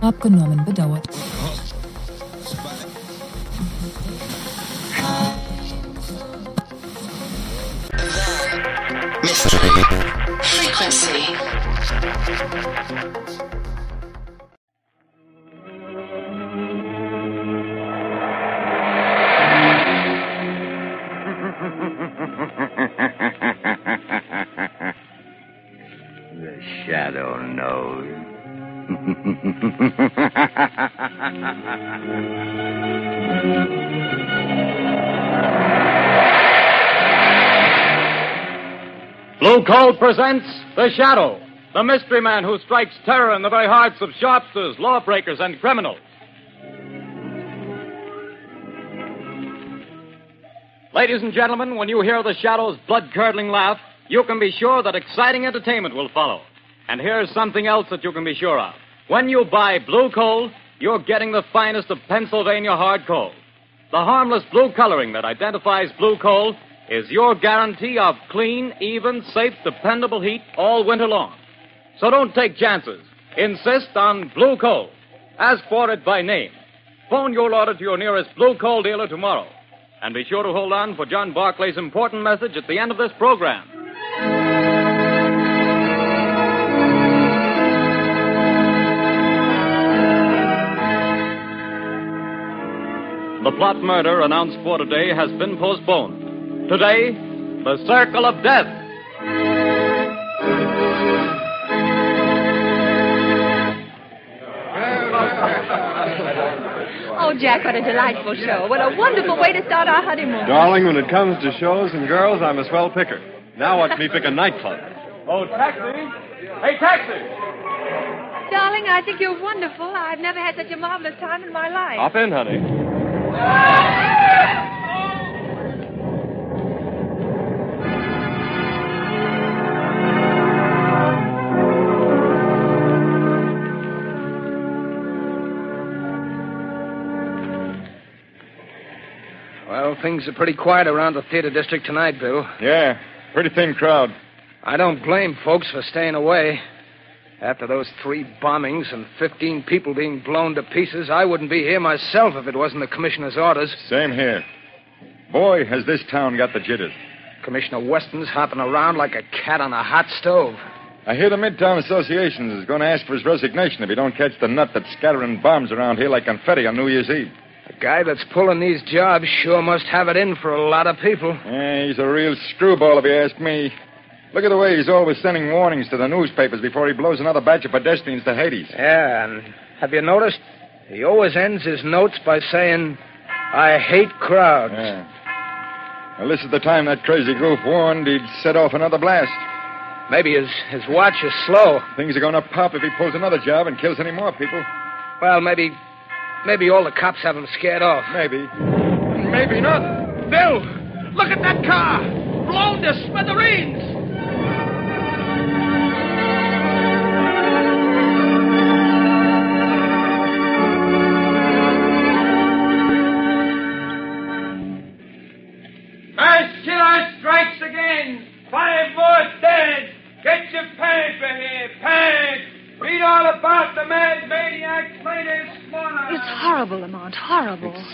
Abgenommen, bedauert. Frequency. Blue Coal presents The Shadow, the mystery man who strikes terror in the very hearts of shopsters, lawbreakers, and criminals. Ladies and gentlemen, when you hear The Shadow's blood curdling laugh, you can be sure that exciting entertainment will follow. And here's something else that you can be sure of. When you buy Blue Coal, you're getting the finest of Pennsylvania hard coal. The harmless blue coloring that identifies Blue Coal is your guarantee of clean, even, safe, dependable heat all winter long. So don't take chances. Insist on Blue Coal. Ask for it by name. Phone your order to your nearest Blue Coal dealer tomorrow. And be sure to hold on for John Barclay's important message at the end of this program. The plot murder announced for today has been postponed. Today, the Circle of Death. Oh, Jack, what a delightful show. What a wonderful way to start our honeymoon. Darling, when it comes to shows and girls, I'm a swell picker. Now watch me pick a nightclub. Oh, taxi! Hey, taxi! Darling, I think you're wonderful. I've never had such a marvelous time in my life. Hop in, honey. Well, things are pretty quiet around the theater district tonight, Bill. Yeah, pretty thin crowd. I don't blame folks for staying away. After those three bombings and 15 people being blown to pieces, I wouldn't be here myself if it wasn't the commissioner's orders. Same here. Boy, has this town got the jitters. Commissioner Weston's hopping around like a cat on a hot stove. I hear the Midtown Association is going to ask for his resignation if he don't catch the nut that's scattering bombs around here like confetti on New Year's Eve. The guy that's pulling these jobs sure must have it in for a lot of people. Yeah, he's a real screwball if you ask me. Look at the way he's always sending warnings to the newspapers before he blows another batch of pedestrians to Hades. Yeah, and have you noticed? He always ends his notes by saying, I hate crowds. Yeah. Well, this is the time that crazy goof warned he'd set off another blast. Maybe his, his watch is slow. Things are going to pop if he pulls another job and kills any more people. Well, maybe maybe all the cops have him scared off. Maybe. Maybe not. Bill, look at that car. Blown to smithereens.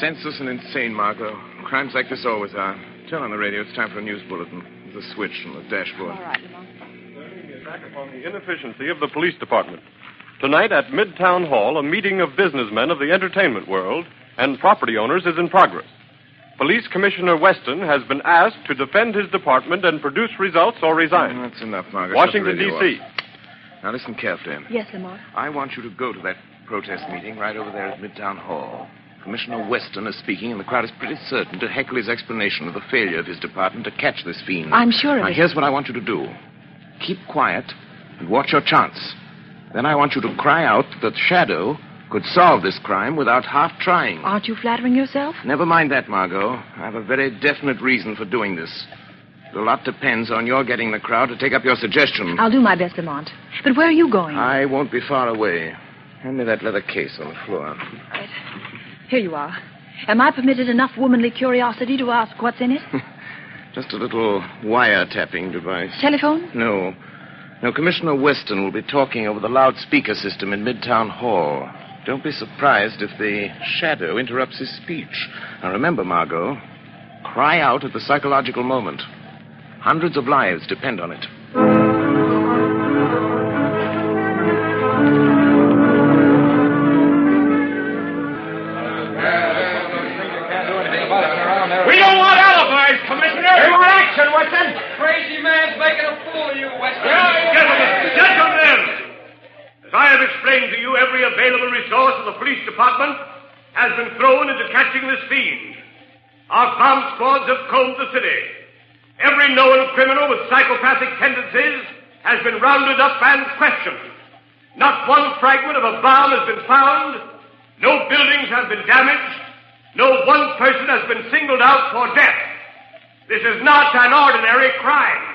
Senseless and insane, Margot. Crimes like this always are. Turn on the radio. It's time for a news bulletin. There's a switch on the dashboard. All right, Lamont. attack upon the inefficiency of the police department. Tonight at Midtown Hall, a meeting of businessmen of the entertainment world and property owners is in progress. Police Commissioner Weston has been asked to defend his department and produce results or resign. That's enough, Margot. Washington, Shut the radio D.C. Now listen carefully. Yes, Lamont. I want you to go to that protest meeting right over there at Midtown Hall. Commissioner Weston is speaking, and the crowd is pretty certain to heckle his explanation of the failure of his department to catch this fiend. I'm sure of it. Now, it. here's what I want you to do keep quiet and watch your chance. Then I want you to cry out that Shadow could solve this crime without half trying. Aren't you flattering yourself? Never mind that, Margot. I have a very definite reason for doing this. A lot depends on your getting the crowd to take up your suggestion. I'll do my best, Lamont. But where are you going? I won't be far away. Hand me that leather case on the floor. Right. Here you are. Am I permitted enough womanly curiosity to ask what's in it? Just a little wiretapping device. Telephone? No. No, Commissioner Weston will be talking over the loudspeaker system in Midtown Hall. Don't be surprised if the shadow interrupts his speech. Now remember, Margot, cry out at the psychological moment. Hundreds of lives depend on it. Man's making a fool of you, Weston. Gentlemen, gentlemen! As I have explained to you, every available resource of the police department has been thrown into catching this fiend. Our bomb squads have combed the city. Every known criminal with psychopathic tendencies has been rounded up and questioned. Not one fragment of a bomb has been found. No buildings have been damaged. No one person has been singled out for death. This is not an ordinary crime.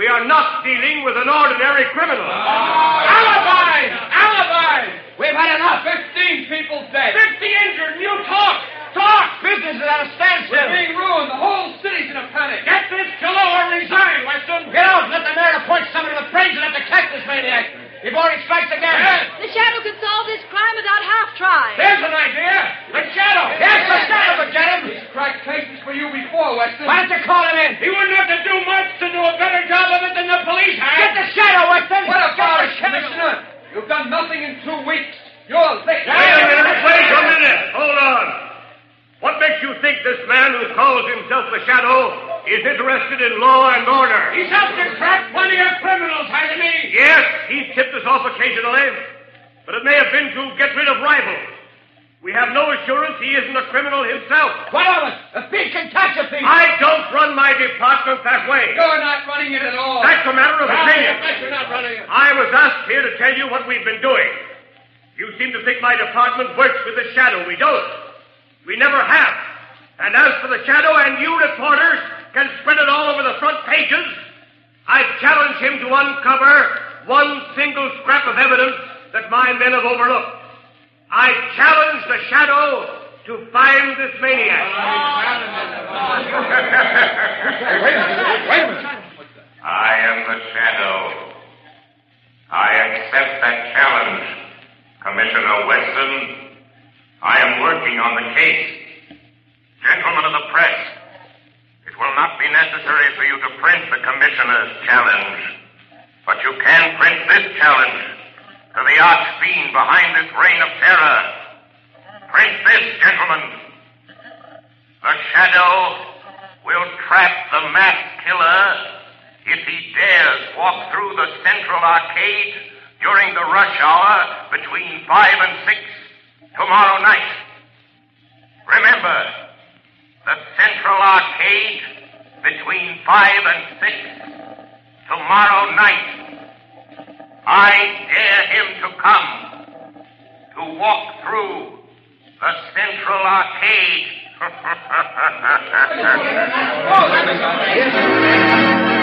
We are not dealing with an ordinary criminal. Alibis! Alibis! We've had enough. Fifteen people dead. Fifty injured, and you talk! Talk! Business is at a standstill. We're being ruined. The whole city's in a panic. Get this killer or resign, Weston. Get out and let the mayor appoint somebody with brains enough to catch this maniac. Before he strikes again. The shadow can solve this crime without half trying. There's an idea. The shadow. Yes, the shadow could get him. He's cracked cases for you before, Weston. Why don't you call him in? He wouldn't have to do much to do a better job of it than the police have. Get the shadow, Weston. What about it, Commissioner? You've done nothing in two weeks. You're late. Wait a minute, wait a minute. Hold on. What makes you think this man who calls himself the Shadow is interested in law and order? He's helped to trap plenty of criminals, hasn't he? Yes, he's tipped us off occasionally, but it may have been to get rid of rivals. We have no assurance he isn't a criminal himself. What of it? A thief can catch a thief. I don't run my department that way. You're not running it at all. That's a matter of opinion. You're not running it. I was asked here to tell you what we've been doing. You seem to think my department works with the shadow. We don't. We never have. And as for the shadow, and you reporters can spread it all over the front pages, I challenge him to uncover one single scrap of evidence that my men have overlooked. I challenge the shadow to find this maniac. I am the shadow. I accept that challenge. Commissioner Weston, I am working on the case. Gentlemen of the press, it will not be necessary for you to print the commissioner's challenge, but you can print this challenge to the arch fiend behind this reign of terror. Print this, gentlemen. The shadow will trap the masked killer if he dares walk through the central arcade during the rush hour between 5 and 6 tomorrow night. Remember, the central arcade between 5 and 6 tomorrow night. I dare him to come to walk through the central arcade.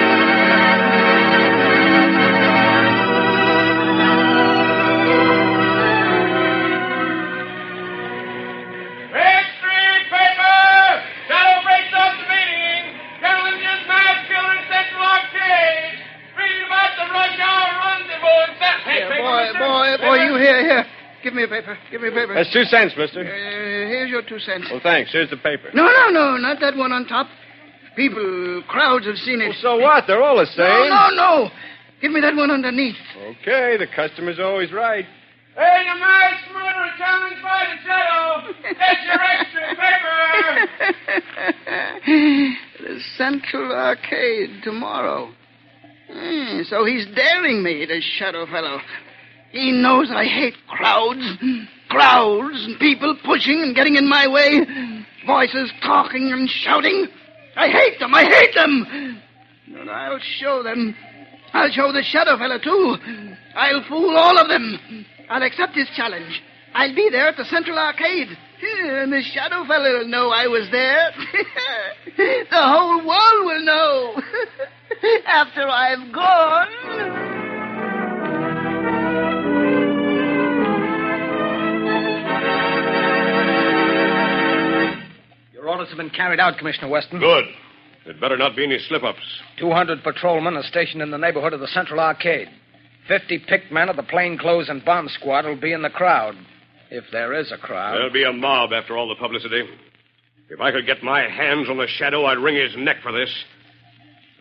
Here, boy, boy, boy, you here, here. Give me a paper. Give me a paper. That's two cents, mister. Uh, here's your two cents. Well, thanks. Here's the paper. No, no, no, not that one on top. People, crowds have seen it. Well, so what? They're all the same. No, no, no. Give me that one underneath. Okay, the customer's always right. Hey, the mass murderer challenged by the Shadow. That's your extra paper. the Central Arcade tomorrow. Hmm, so he's daring me, this shadow fellow. He knows I hate crowds, crowds, and people pushing and getting in my way, voices talking and shouting. I hate them, I hate them. But I'll show them. I'll show the shadow fellow, too. I'll fool all of them. I'll accept his challenge. I'll be there at the Central Arcade. And the shadow fellow will know I was there. the whole world will know. After I've gone. Your orders have been carried out, Commissioner Weston. Good. There'd better not be any slip ups. 200 patrolmen are stationed in the neighborhood of the Central Arcade. 50 picked men of the plainclothes and bomb squad will be in the crowd. If there is a crowd. There'll be a mob after all the publicity. If I could get my hands on the shadow, I'd wring his neck for this.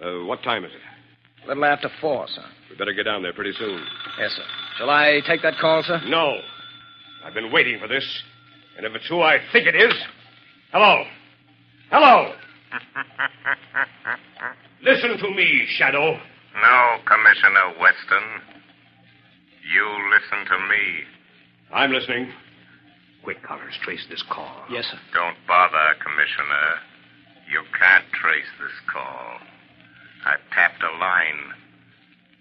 Uh, what time is it? A little after four, sir. We better get down there pretty soon. Yes, sir. Shall I take that call, sir? No. I've been waiting for this. And if it's who I think it is. Hello. Hello. Listen to me, Shadow. No, Commissioner Weston. You listen to me. I'm listening. Quick, Collars, trace this call. Yes, sir. Don't bother, Commissioner. You can't trace this call. I've tapped a line.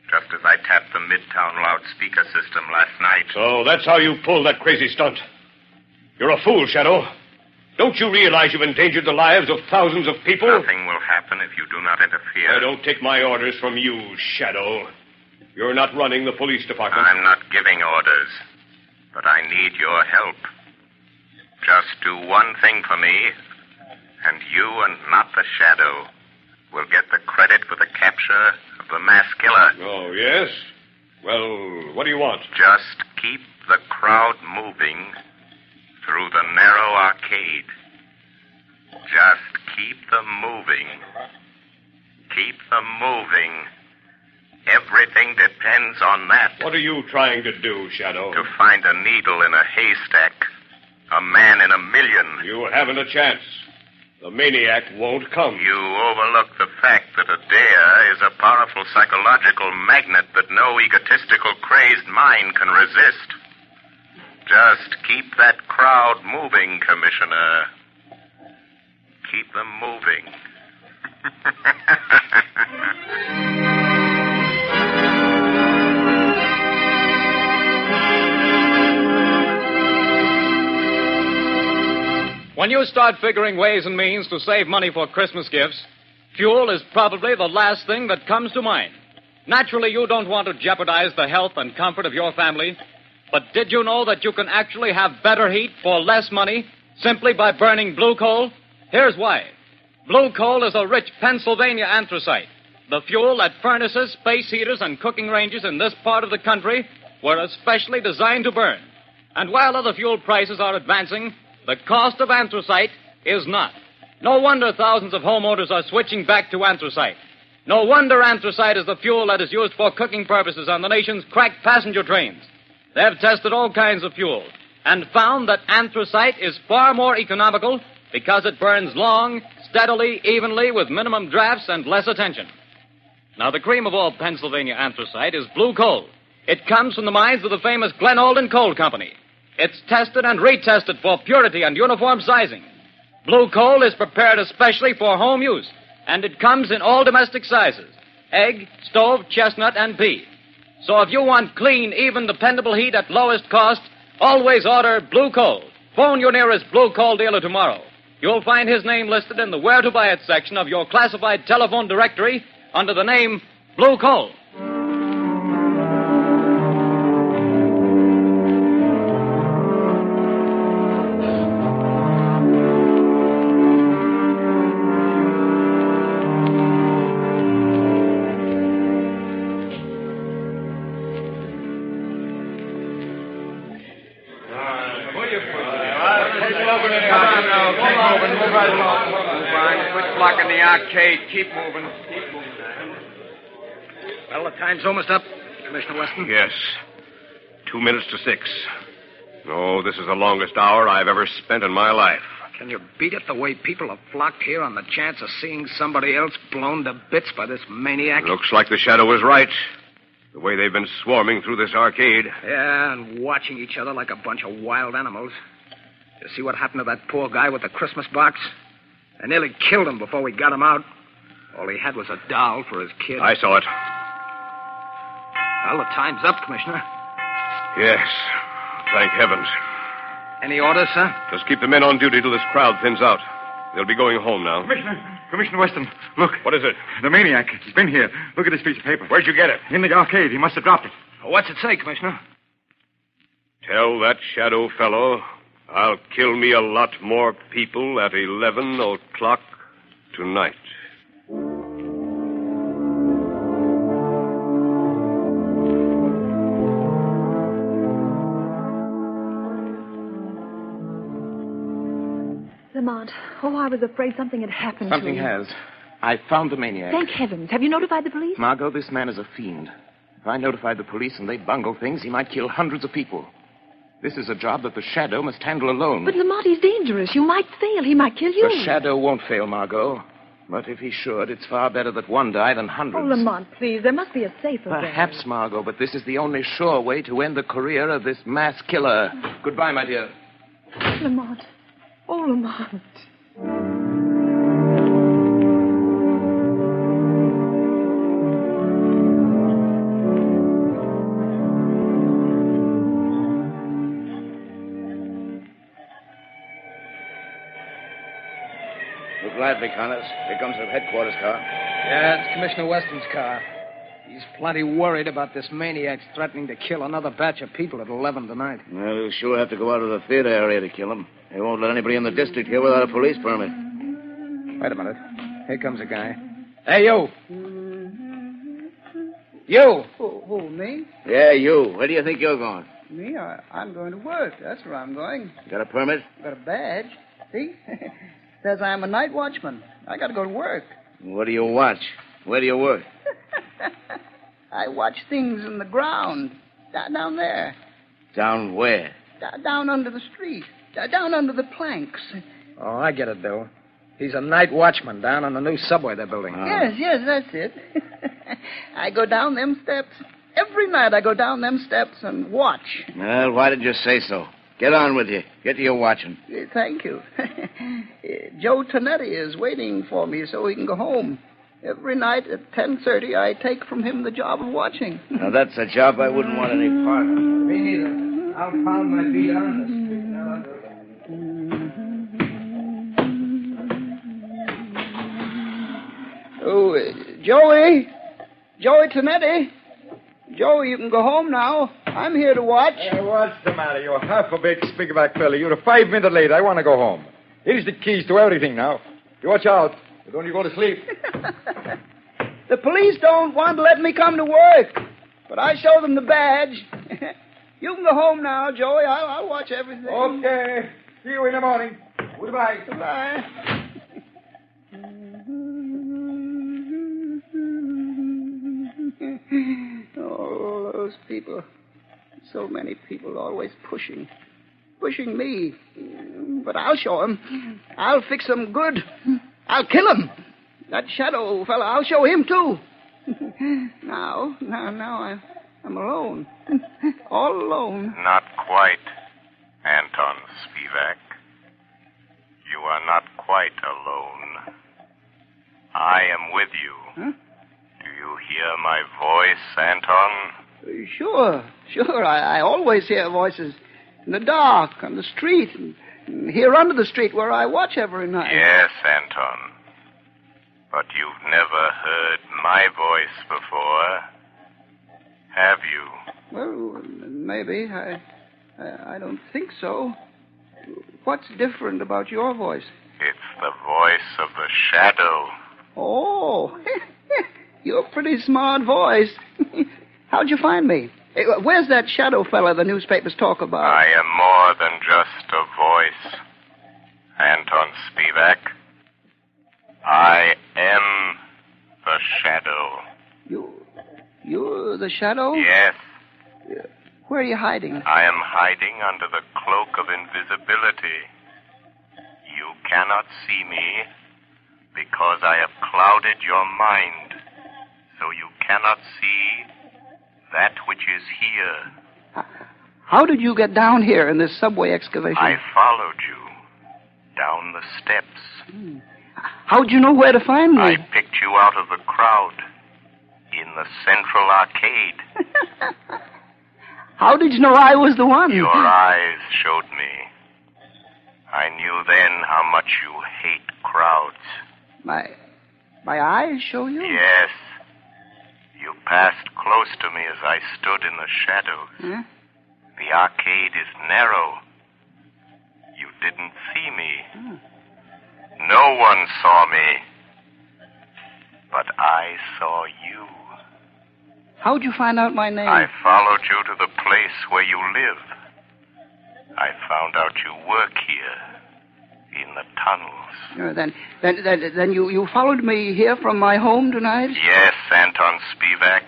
Just as I tapped the Midtown loudspeaker system last night. So that's how you pulled that crazy stunt. You're a fool, Shadow. Don't you realize you've endangered the lives of thousands of people? Nothing will happen if you do not interfere. I don't take my orders from you, Shadow. You're not running the police department. I'm not giving orders, but I need your help. Just do one thing for me, and you and not the Shadow will get the credit for the capture of the mass killer. Oh, yes? Well, what do you want? Just keep the crowd moving through the narrow arcade. Just keep them moving. Keep them moving. Everything depends on that. What are you trying to do, Shadow? To find a needle in a haystack. A man in a million. You haven't a chance. The maniac won't come. You overlook the fact that a dare is a powerful psychological magnet that no egotistical, crazed mind can resist. Just keep that crowd moving, Commissioner. Keep them moving. When you start figuring ways and means to save money for Christmas gifts, fuel is probably the last thing that comes to mind. Naturally, you don't want to jeopardize the health and comfort of your family, but did you know that you can actually have better heat for less money simply by burning blue coal? Here's why. Blue coal is a rich Pennsylvania anthracite, the fuel that furnaces, space heaters, and cooking ranges in this part of the country were especially designed to burn. And while other fuel prices are advancing, the cost of anthracite is not. No wonder thousands of homeowners are switching back to anthracite. No wonder anthracite is the fuel that is used for cooking purposes on the nation's cracked passenger trains. They've tested all kinds of fuel and found that anthracite is far more economical because it burns long, steadily, evenly, with minimum drafts and less attention. Now, the cream of all Pennsylvania anthracite is blue coal. It comes from the mines of the famous Glen Alden Coal Company. It's tested and retested for purity and uniform sizing. Blue coal is prepared especially for home use, and it comes in all domestic sizes egg, stove, chestnut, and pea. So if you want clean, even, dependable heat at lowest cost, always order Blue Coal. Phone your nearest Blue Coal dealer tomorrow. You'll find his name listed in the Where to Buy It section of your classified telephone directory under the name Blue Coal. Quit blocking the arcade. Keep moving. Keep moving. Well, the time's almost up, Commissioner Weston. Yes. Two minutes to six. No, this is the longest hour I've ever spent in my life. Can you beat it the way people have flocked here on the chance of seeing somebody else blown to bits by this maniac? Looks like the shadow was right. The way they've been swarming through this arcade. Yeah, and watching each other like a bunch of wild animals. You see what happened to that poor guy with the Christmas box? I nearly killed him before we got him out. All he had was a doll for his kid. I saw it. Well, the time's up, Commissioner. Yes. Thank heavens. Any orders, sir? Just keep the men on duty till this crowd thins out. They'll be going home now. Commissioner, Commissioner Weston, look. What is it? The maniac. He's been here. Look at this piece of paper. Where'd you get it? In the arcade. He must have dropped it. What's it say, Commissioner? Tell that shadow fellow I'll kill me a lot more people at 11 o'clock tonight. Lamont, oh, I was afraid something had happened Something to has. I found the maniac. Thank heavens. Have you notified the police? Margot, this man is a fiend. If I notified the police and they bungle things, he might kill hundreds of people. This is a job that the Shadow must handle alone. But Lamont, he's dangerous. You might fail. He might kill you. The Shadow won't fail, Margot. But if he should, it's far better that one die than hundreds. Oh, Lamont, please. There must be a safer way. Perhaps, Margot, but this is the only sure way to end the career of this mass killer. Goodbye, my dear. Lamont. Oh, Lamont. Look Connors. Here comes the headquarters car. Yeah, it's Commissioner Weston's car. He's plenty worried about this maniac threatening to kill another batch of people at 11 tonight. Well, he'll sure have to go out of the theater area to kill him. They won't let anybody in the district here without a police permit. Wait a minute. Here comes a guy. Hey, you. You. Who, who, me? Yeah, you. Where do you think you're going? Me? I, I'm going to work. That's where I'm going. Got a permit? Got a badge. See? Says I'm a night watchman. I got to go to work. What do you watch? Where do you work? I watch things in the ground. Da- Down there. Down where? Da- Down under the street. Da- Down under the planks. Oh, I get it, Bill. He's a night watchman down on the new subway they're building. Uh-huh. Yes, yes, that's it. I go down them steps. Every night I go down them steps and watch. Well, why did you say so? Get on with you. Get to your watching. Uh, Thank you. Uh, Joe Tonetti is waiting for me so he can go home. Every night at 10.30, I take from him the job of watching. Now, that's a job I wouldn't want any part of. Me neither. I'll pound my feet on the street. Oh, uh, Joey. Joey Tonetti. Joey, you can go home now. I'm here to watch. Hey, what's the matter? You're half a big speakerback fella. You're five minutes late. I want to go home. Here's the keys to everything now. You watch out. Don't you go to sleep. The police don't want to let me come to work, but I show them the badge. you can go home now, Joey. I'll, I'll watch everything. Okay. See you in the morning. Goodbye. Goodbye. those people. So many people always pushing. Pushing me. But I'll show show 'em. I'll fix fix 'em good. I'll kill kill 'em. That shadow fella, I'll show him too. now, now, now I'm, I'm alone. All alone. Not quite, Anton Spivak. You are not quite alone. I am with you. Huh? Do you hear my voice, Anton? Sure, sure. I, I always hear voices in the dark, on the street, and, and here under the street where I watch every night. Yes, Anton. But you've never heard my voice before, have you? Well, maybe. I, I, I don't think so. What's different about your voice? It's the voice of the shadow. Oh, you're a pretty smart voice. How'd you find me? Eh, Where's that shadow fella the newspapers talk about? I am more than just a voice, Anton Spivak. I am the shadow. You, you're the shadow? Yes, Where are you hiding? I am hiding under the cloak of invisibility. You cannot see me because I have clouded your mind, so you cannot see that which is here. How did you get down here in this subway excavation? I followed you down the steps. Hmm. How'd you know where to find me? I picked you out of the crowd in the central arcade. How did you know I was the one? Your eyes showed me. I knew then how much you hate crowds. My, my eyes show you? Yes. You passed close to me as I stood in the shadows. Huh? The arcade is narrow. You didn't see me. Hmm. No one saw me. But I saw you. How'd you find out my name? I followed you to the place where you live. I found out you work here in the tunnels. Uh, then, then, then, then you, you followed me here from my home tonight? Yes, Anton Spivak.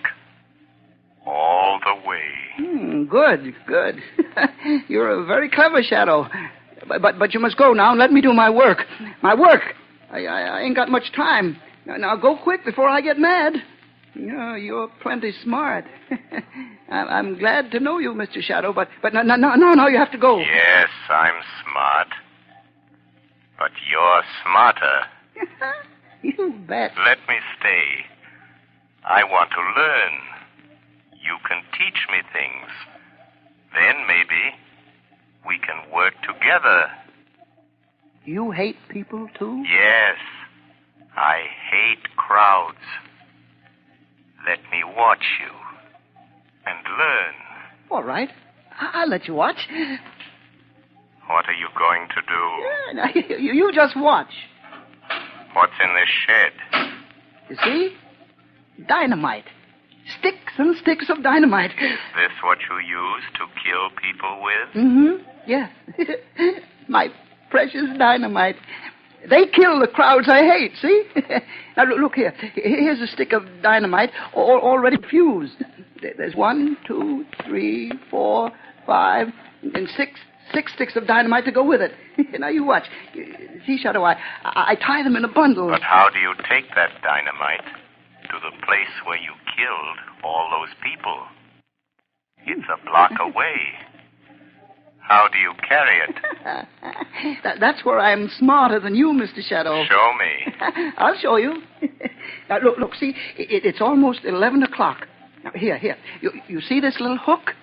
All the way. Hmm, good, good. You're a very clever shadow. But, but, but you must go now and let me do my work. My work. I, I, I ain't got much time. Now, now go quick before I get mad. No, you're plenty smart. I'm glad to know you, Mr. Shadow, but but no no no no you have to go. Yes, I'm smart. But you're smarter. You bet. Let me stay. I want to learn. You can teach me things. Then maybe we can work together. You hate people too? Yes, I hate crowds. Let me watch you and learn. All right. I- I'll let you watch. What are you going to do? Now, you, you just watch. What's in this shed? You see? Dynamite. Sticks and sticks of dynamite. Is this what you use to kill people with? Mm-hmm. Yes. My precious dynamite. They kill the crowds I hate, see? now, look, look here. Here's a stick of dynamite all, already fused. There's one, two, three, four, five, and six six sticks of dynamite to go with it. now, you watch. See, Shadow, I, I, I tie them in a bundle. But how do you take that dynamite to the place where you killed all those people? It's a block away. How do you carry it? That- that's where I'm smarter than you, Mr. Shadow. Show me. I'll show you. now, look, look, see, it, it's almost 11 o'clock. Now, here, here. You, you see this little hook?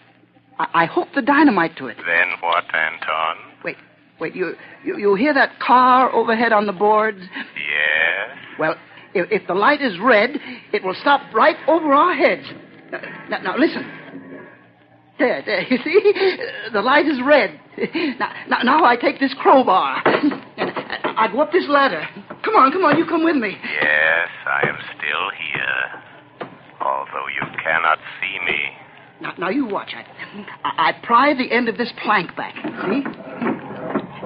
I, I hooked the dynamite to it. Then what, Anton? Wait, wait, you, you, you hear that car overhead on the boards? Yes? Well, if, if the light is red, it will stop right over our heads. Now, now, now listen. There, there, you see? The light is red. Now, now, now I take this crowbar. And I go up this ladder. Come on, come on, you come with me. Yes, I am still here. Although you cannot see me. Now, now you watch. I, I, I pry the end of this plank back. See?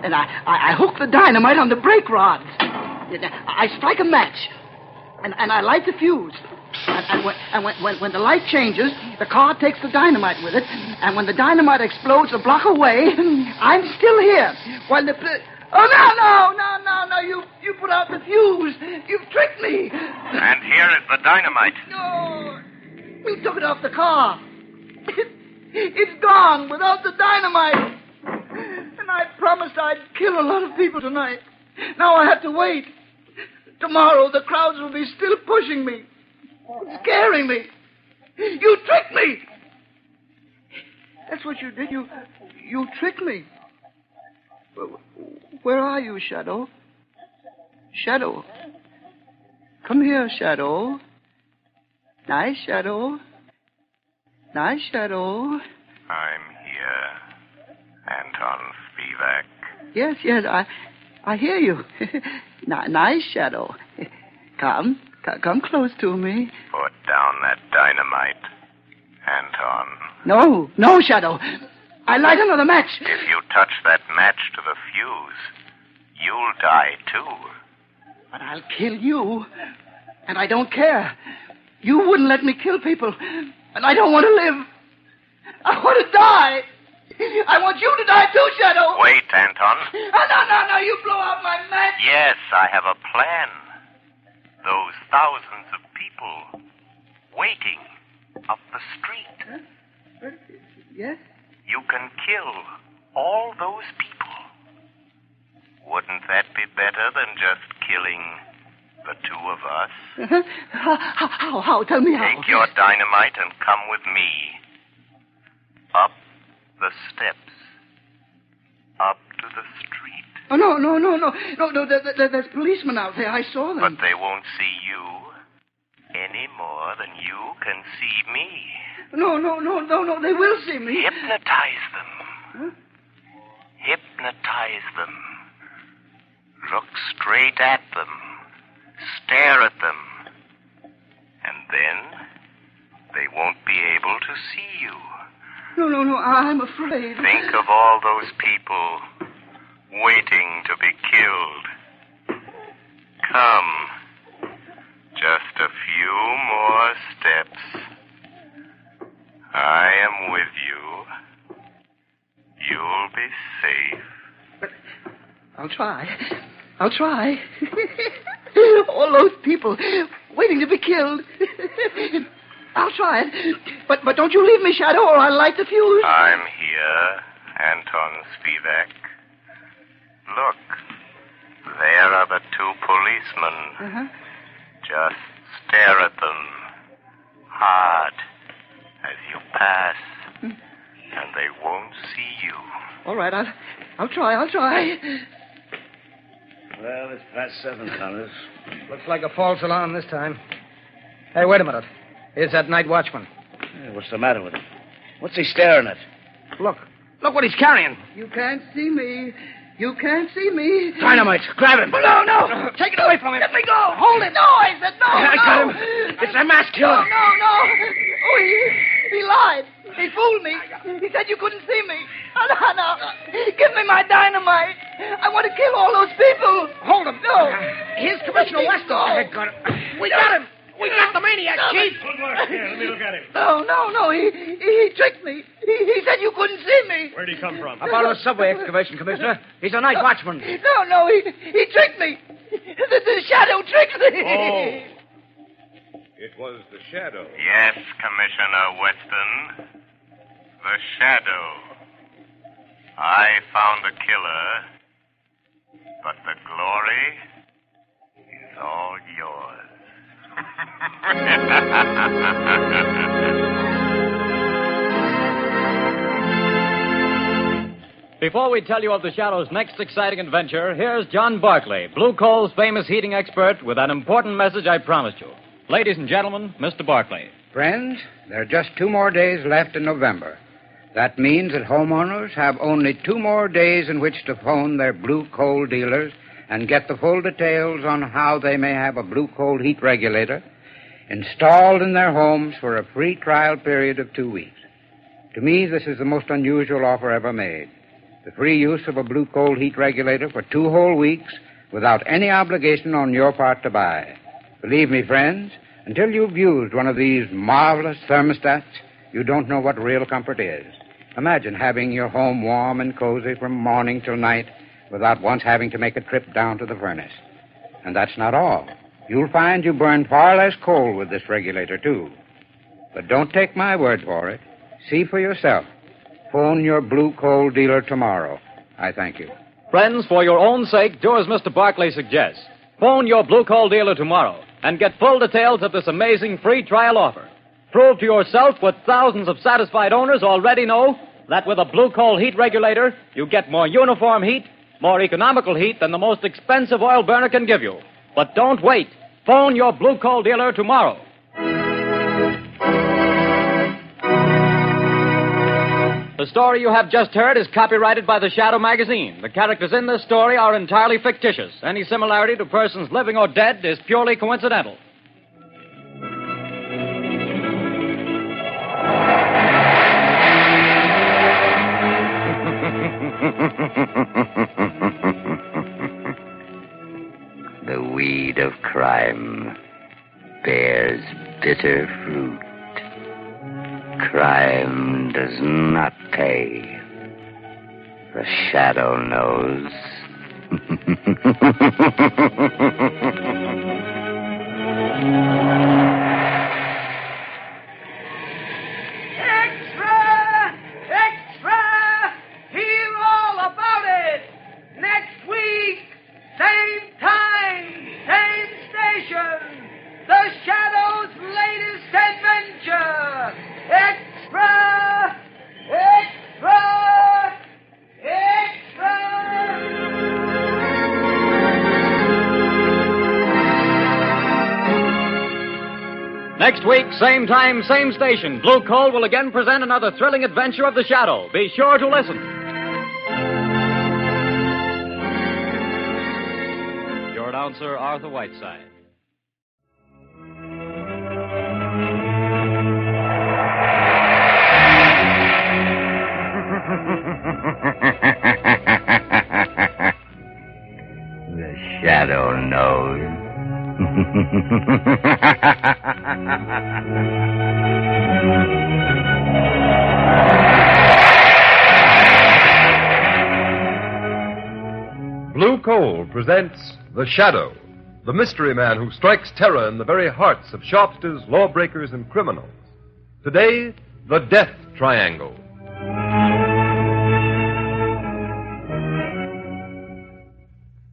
And I, I, I hook the dynamite on the brake rods. Uh, I strike a match. And, and I light the fuse. And, and, when, and when, when, when the light changes, the car takes the dynamite with it. And when the dynamite explodes a block away, I'm still here. While the. Oh, no, no, no, no, no. You, you put out the fuse. You've tricked me. And here is the dynamite. No. You took it off the car. It's gone without the dynamite. And I promised I'd kill a lot of people tonight. Now I have to wait. Tomorrow the crowds will be still pushing me, scaring me. You tricked me. That's what you did. You, you tricked me. Where are you, Shadow? Shadow. Come here, Shadow. Nice, Shadow. Nice, Shadow. I'm here. Anton Spivak. Yes, yes, I, I hear you. Ni- nice, Shadow. Come, come close to me. Put down that dynamite. Anton, No, no, Shadow. I light another match. if you touch that match to the fuse, you'll die too. But I'll kill you. And I don't care. You wouldn't let me kill people. And I don't want to live. I want to die. I want you to die too, Shadow. Wait, Anton. Oh, no, no, no. You blow out my match. Yes, I have a plan. Of us? How, how, how, how? Tell me how. Take your dynamite and come with me. Up the steps. Up to the street. Oh, no, no, no, no. No, no, there, there, there's policemen out there. I saw them. But they won't see you any more than you can see me. No, no, no, no, no. They will see me. Hypnotize them. Huh? Hypnotize them. Look straight at them. Stare at them. And then they won't be able to see you. No, no, no. I'm afraid. Think of all those people waiting to be killed. Come. Just a few more steps. I am with you. You'll be safe. But I'll try. I'll try. All those people waiting to be killed. I'll try it. But but don't you leave me, Shadow, or I'll light the fuse. I'm here, Anton Spivak. Look, there are the two policemen. Uh-huh. Just stare at them hard as you pass, and they won't see you. All right, I'll I'll try. I'll try. Well, it's past seven, Connors. Looks like a false alarm this time. Hey, wait a minute. Here's that night watchman. Hey, what's the matter with him? What's he staring at? Look. Look what he's carrying. You can't see me. You can't see me. Dynamite. Grab him. Oh, no, no. Take it away from him. Let me go. Hold it. No, I said no. I no. got him. It's a mass killer. No, no, no. Oh, he, he lied. He fooled me. He said you couldn't see me. No, no, no. Give me my dynamite. I want to kill all those people. Hold him. No. Here's Commissioner Let me Weston. I got him. We got him. We got the maniac, No, Chief. Good work. Here, let me look at him. No, no, no. He, he, he tricked me. He, he said you couldn't see me. Where'd he come from? Up out of the subway excavation, Commissioner. He's a night watchman. No, no. He, he tricked me. The, the shadow tricked me. Oh. It was the shadow. Yes, Commissioner Weston. The shadow. I found the killer, but the glory is all yours. Before we tell you of the Shadow's next exciting adventure, here's John Barclay, Blue Coal's famous heating expert, with an important message I promised you. Ladies and gentlemen, Mr. Barclay. Friends, there are just two more days left in November. That means that homeowners have only two more days in which to phone their blue coal dealers and get the full details on how they may have a blue coal heat regulator installed in their homes for a free trial period of two weeks. To me, this is the most unusual offer ever made. The free use of a blue coal heat regulator for two whole weeks without any obligation on your part to buy. Believe me, friends, until you've used one of these marvelous thermostats, you don't know what real comfort is. Imagine having your home warm and cozy from morning till night without once having to make a trip down to the furnace. And that's not all. You'll find you burn far less coal with this regulator, too. But don't take my word for it. See for yourself. Phone your blue coal dealer tomorrow. I thank you. Friends, for your own sake, do as Mr. Barclay suggests. Phone your Blue Coal dealer tomorrow and get full details of this amazing free trial offer. Prove to yourself what thousands of satisfied owners already know that with a Blue Coal heat regulator, you get more uniform heat, more economical heat than the most expensive oil burner can give you. But don't wait. Phone your Blue Coal dealer tomorrow. The story you have just heard is copyrighted by the Shadow magazine. The characters in this story are entirely fictitious. Any similarity to persons living or dead is purely coincidental. the weed of crime bears bitter fruit. Crime does not pay. The shadow knows. week, same time, same station. The Shadow's latest adventure. Extra! Extra! Extra! Next week, same time, same station, Blue Coal will again present another thrilling adventure of the Shadow. Be sure to listen. Announcer, Arthur Whiteside. the shadow knows. Blue Coal presents The Shadow, the mystery man who strikes terror in the very hearts of shopsters, lawbreakers, and criminals. Today, The Death Triangle.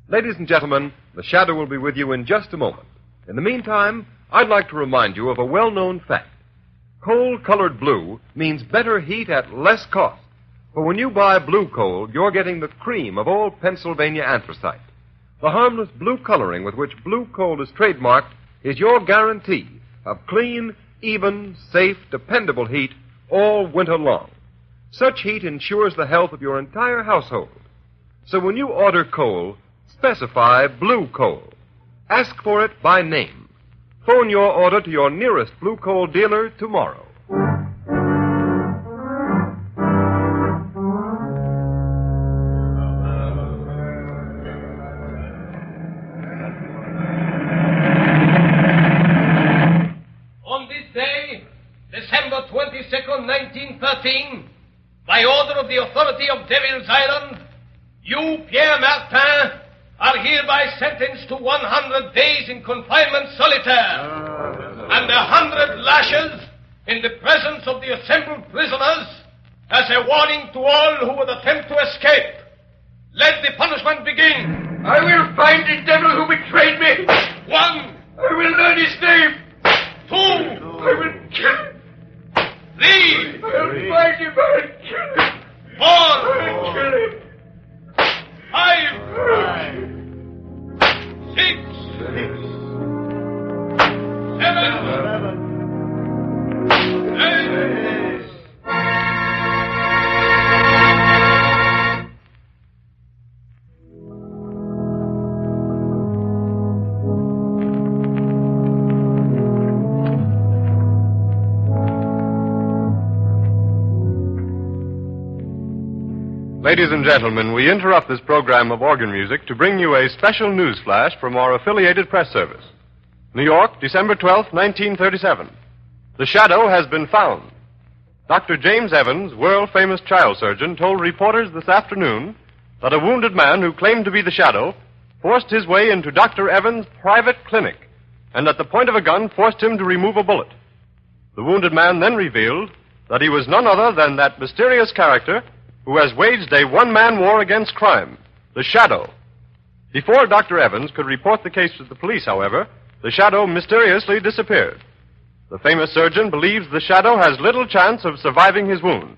Ladies and gentlemen, the Shadow will be with you in just a moment. In the meantime, I'd like to remind you of a well known fact. Coal colored blue means better heat at less cost. For when you buy blue coal, you're getting the cream of old Pennsylvania anthracite. The harmless blue coloring with which blue coal is trademarked is your guarantee of clean, even, safe, dependable heat all winter long. Such heat ensures the health of your entire household. So when you order coal, specify blue coal. Ask for it by name. Phone your order to your nearest blue coal dealer tomorrow. 1913, by order of the authority of Devil's Island, you, Pierre Martin, are hereby sentenced to 100 days in confinement solitaire and a hundred lashes in the presence of the assembled prisoners as a warning to all who would attempt to escape. Let the punishment begin. I will find the devil who betrayed me. One. I will learn his name. Two. I will kill him. Three. I'll him. Four. Five. Six. Seven. Eight. Ladies and gentlemen, we interrupt this program of organ music to bring you a special news flash from our affiliated press service. New York, December 12th, 1937. The shadow has been found. Dr. James Evans, world famous child surgeon, told reporters this afternoon that a wounded man who claimed to be the shadow forced his way into Dr. Evans' private clinic and at the point of a gun forced him to remove a bullet. The wounded man then revealed that he was none other than that mysterious character who has waged a one man war against crime, the Shadow. Before Dr. Evans could report the case to the police, however, the Shadow mysteriously disappeared. The famous surgeon believes the Shadow has little chance of surviving his wound.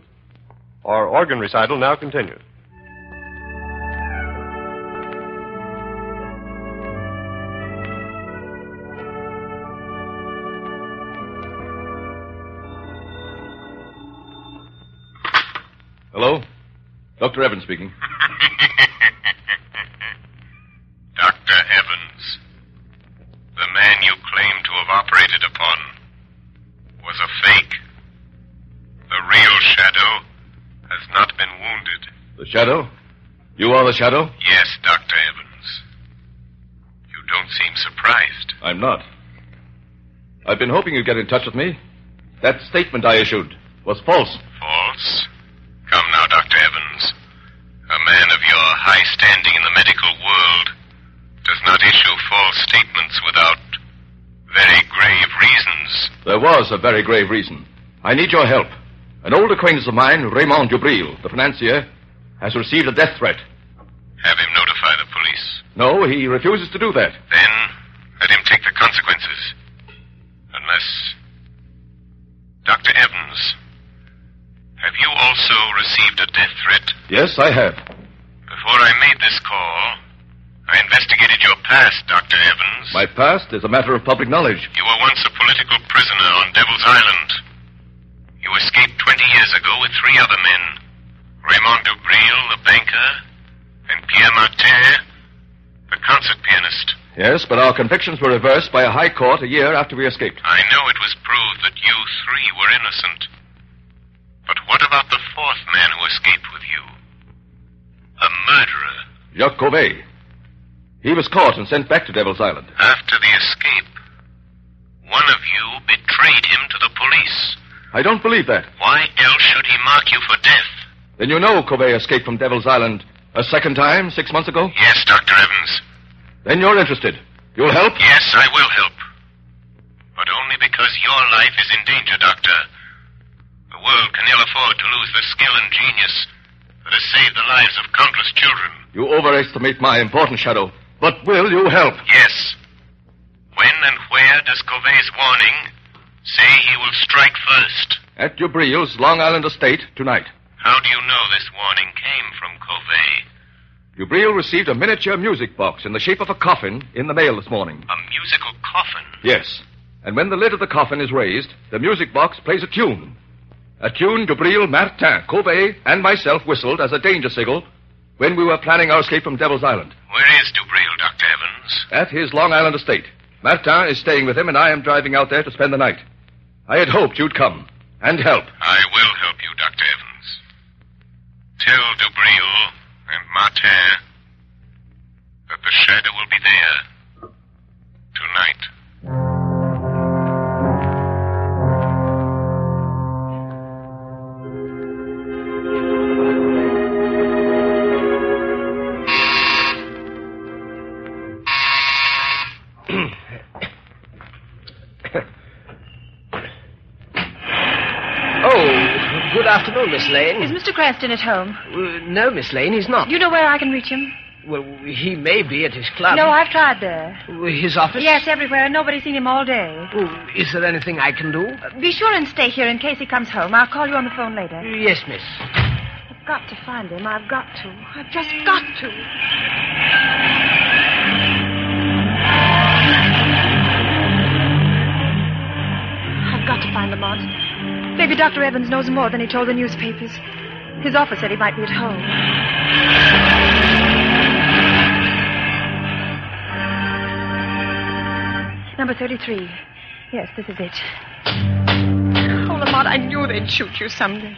Our organ recital now continues. Hello? Dr. Evans speaking. Dr. Evans, the man you claim to have operated upon was a fake. The real Shadow has not been wounded. The Shadow? You are the Shadow? Yes, Dr. Evans. You don't seem surprised. I'm not. I've been hoping you'd get in touch with me. That statement I issued was false. False? Come now, Dr. high standing in the medical world does not issue false statements without very grave reasons. There was a very grave reason. I need your help. An old acquaintance of mine, Raymond Dubril, the financier, has received a death threat. Have him notify the police. No, he refuses to do that. Then let him take the consequences. Unless. Dr. Evans, have you also received a death threat? Yes, I have. Before I made this call, I investigated your past, Dr. Evans. My past is a matter of public knowledge. You were once a political prisoner on Devil's Island. You escaped 20 years ago with three other men Raymond Dubril, the banker, and Pierre Martin, the concert pianist. Yes, but our convictions were reversed by a high court a year after we escaped. I know it was proved that you three were innocent. But what about the fourth man who escaped with you? A murderer. Jacques Cauvet. He was caught and sent back to Devil's Island. After the escape, one of you betrayed him to the police. I don't believe that. Why else should he mark you for death? Then you know Covey escaped from Devil's Island a second time six months ago? Yes, Dr. Evans. Then you're interested. You'll help? Yes, I will help. But only because your life is in danger, Doctor. The world can ill afford to lose the skill and genius that has saved the lives of countless children. You overestimate my importance, Shadow. But will you help? Yes. When and where does Covey's warning say he will strike first? At Dubril's Long Island estate tonight. How do you know this warning came from Covey? Dubril received a miniature music box in the shape of a coffin in the mail this morning. A musical coffin? Yes. And when the lid of the coffin is raised, the music box plays a tune. A tune Dubril, Martin, Covey, and myself whistled as a danger signal when we were planning our escape from Devil's Island. Where is Dubril, Dr. Evans? At his Long Island estate. Martin is staying with him, and I am driving out there to spend the night. I had hoped you'd come and help. I will help you, Dr. Evans. Tell Dubril and Martin that the shadow will be there tonight. Afternoon, Miss Lane. Is Mr. Cranston at home? Uh, no, Miss Lane, he's not. You know where I can reach him? Well, he may be at his club. No, I've tried there. His office? Yes, everywhere, nobody's seen him all day. Oh, is there anything I can do? Be sure and stay here in case he comes home. I'll call you on the phone later. Yes, miss. I've got to find him. I've got to. I've just got to. I've got to find the Lamont. Maybe Dr. Evans knows more than he told the newspapers. His office said he might be at home. Number 33. Yes, this is it. Oh, Lamont, I knew they'd shoot you someday.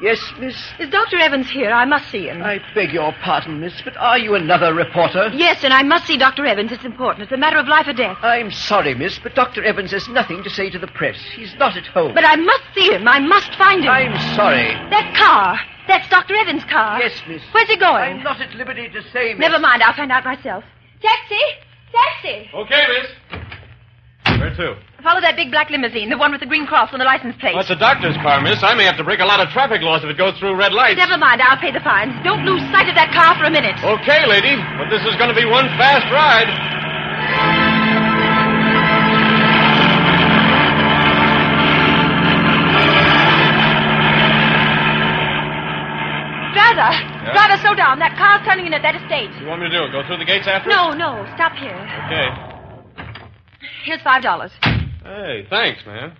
Yes, miss? Is Dr. Evans here? I must see him. I beg your pardon, miss, but are you another reporter? Yes, and I must see Dr. Evans. It's important. It's a matter of life or death. I'm sorry, miss, but Dr. Evans has nothing to say to the press. He's not at home. But I must see him. I must find him. I'm sorry. That car. That's Dr. Evans' car. Yes, miss. Where's he going? I'm not at liberty to say, miss. Never mind. I'll find out myself. Taxi! Taxi! Okay, miss. Where to? Follow that big black limousine, the one with the green cross on the license plate. That's a doctor's car, miss. I may have to break a lot of traffic laws if it goes through red lights. Never mind. I'll pay the fines. Don't lose sight of that car for a minute. Okay, lady, but this is going to be one fast ride. Driver! Driver, slow down. That car's turning in at that estate. What do you want me to do? it? Go through the gates after? No, no. Stop here. Okay. Here's five dollars. Hey, thanks, man.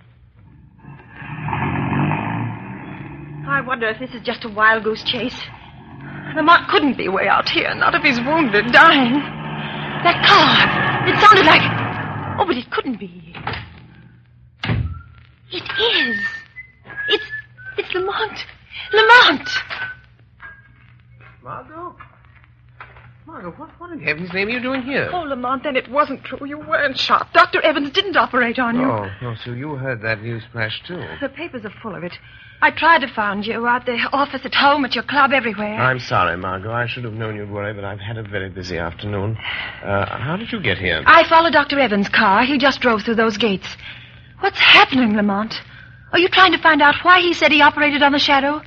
I wonder if this is just a wild goose chase. Lamont couldn't be way out here, not if he's wounded, dying. That car. It sounded like. Oh, but it couldn't be. It is. It's. It's Lamont. Lamont! Margot? Margot, what, what in heaven's name are you doing here? Oh, Lamont, then it wasn't true. You weren't shot. Dr. Evans didn't operate on you. Oh, no, so you heard that news flash, too. The papers are full of it. I tried to find you at the office, at home, at your club, everywhere. I'm sorry, Margot. I should have known you'd worry, but I've had a very busy afternoon. Uh, how did you get here? I followed Dr. Evans' car. He just drove through those gates. What's happening, Lamont? Are you trying to find out why he said he operated on the shadow?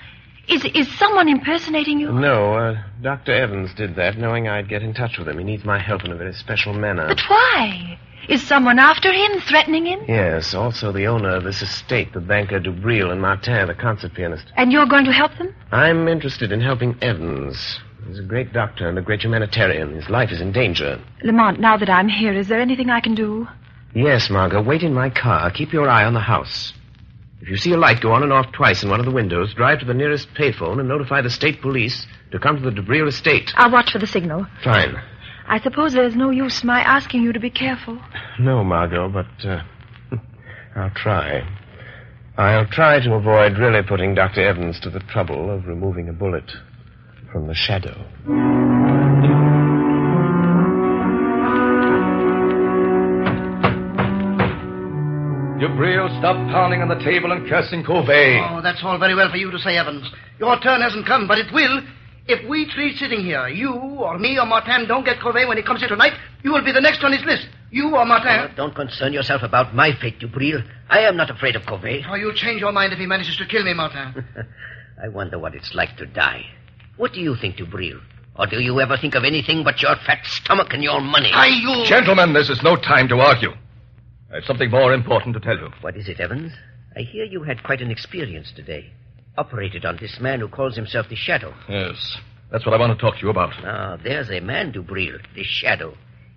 Is is someone impersonating you? No, uh, Dr. Evans did that knowing I'd get in touch with him. He needs my help in a very special manner. But why? Is someone after him, threatening him? Yes, also the owner of this estate, the banker Dubril and Martin, the concert pianist. And you're going to help them? I'm interested in helping Evans. He's a great doctor and a great humanitarian. His life is in danger. Lamont, now that I'm here, is there anything I can do? Yes, Margot, wait in my car. Keep your eye on the house. If you see a light go on and off twice in one of the windows, drive to the nearest payphone and notify the state police to come to the Dubril estate. I'll watch for the signal. Fine. I suppose there's no use my asking you to be careful. No, Margot, but uh, I'll try. I'll try to avoid really putting Dr. Evans to the trouble of removing a bullet from the shadow. Dubril, stop pounding on the table and cursing Covey. Oh, that's all very well for you to say, Evans. Your turn hasn't come, but it will. If we three sitting here, you or me or Martin, don't get Covey when he comes here tonight, you will be the next on his list. You or Martin. Oh, don't concern yourself about my fate, Dubril. I am not afraid of Covey. Oh, you'll change your mind if he manages to kill me, Martin. I wonder what it's like to die. What do you think, Dubril? Or do you ever think of anything but your fat stomach and your money? I you... Gentlemen, this is no time to argue. I have something more important to tell you. What is it, Evans? I hear you had quite an experience today. Operated on this man who calls himself the Shadow. Yes, that's what I want to talk to you about. Ah, there's a man, Dubril, the Shadow.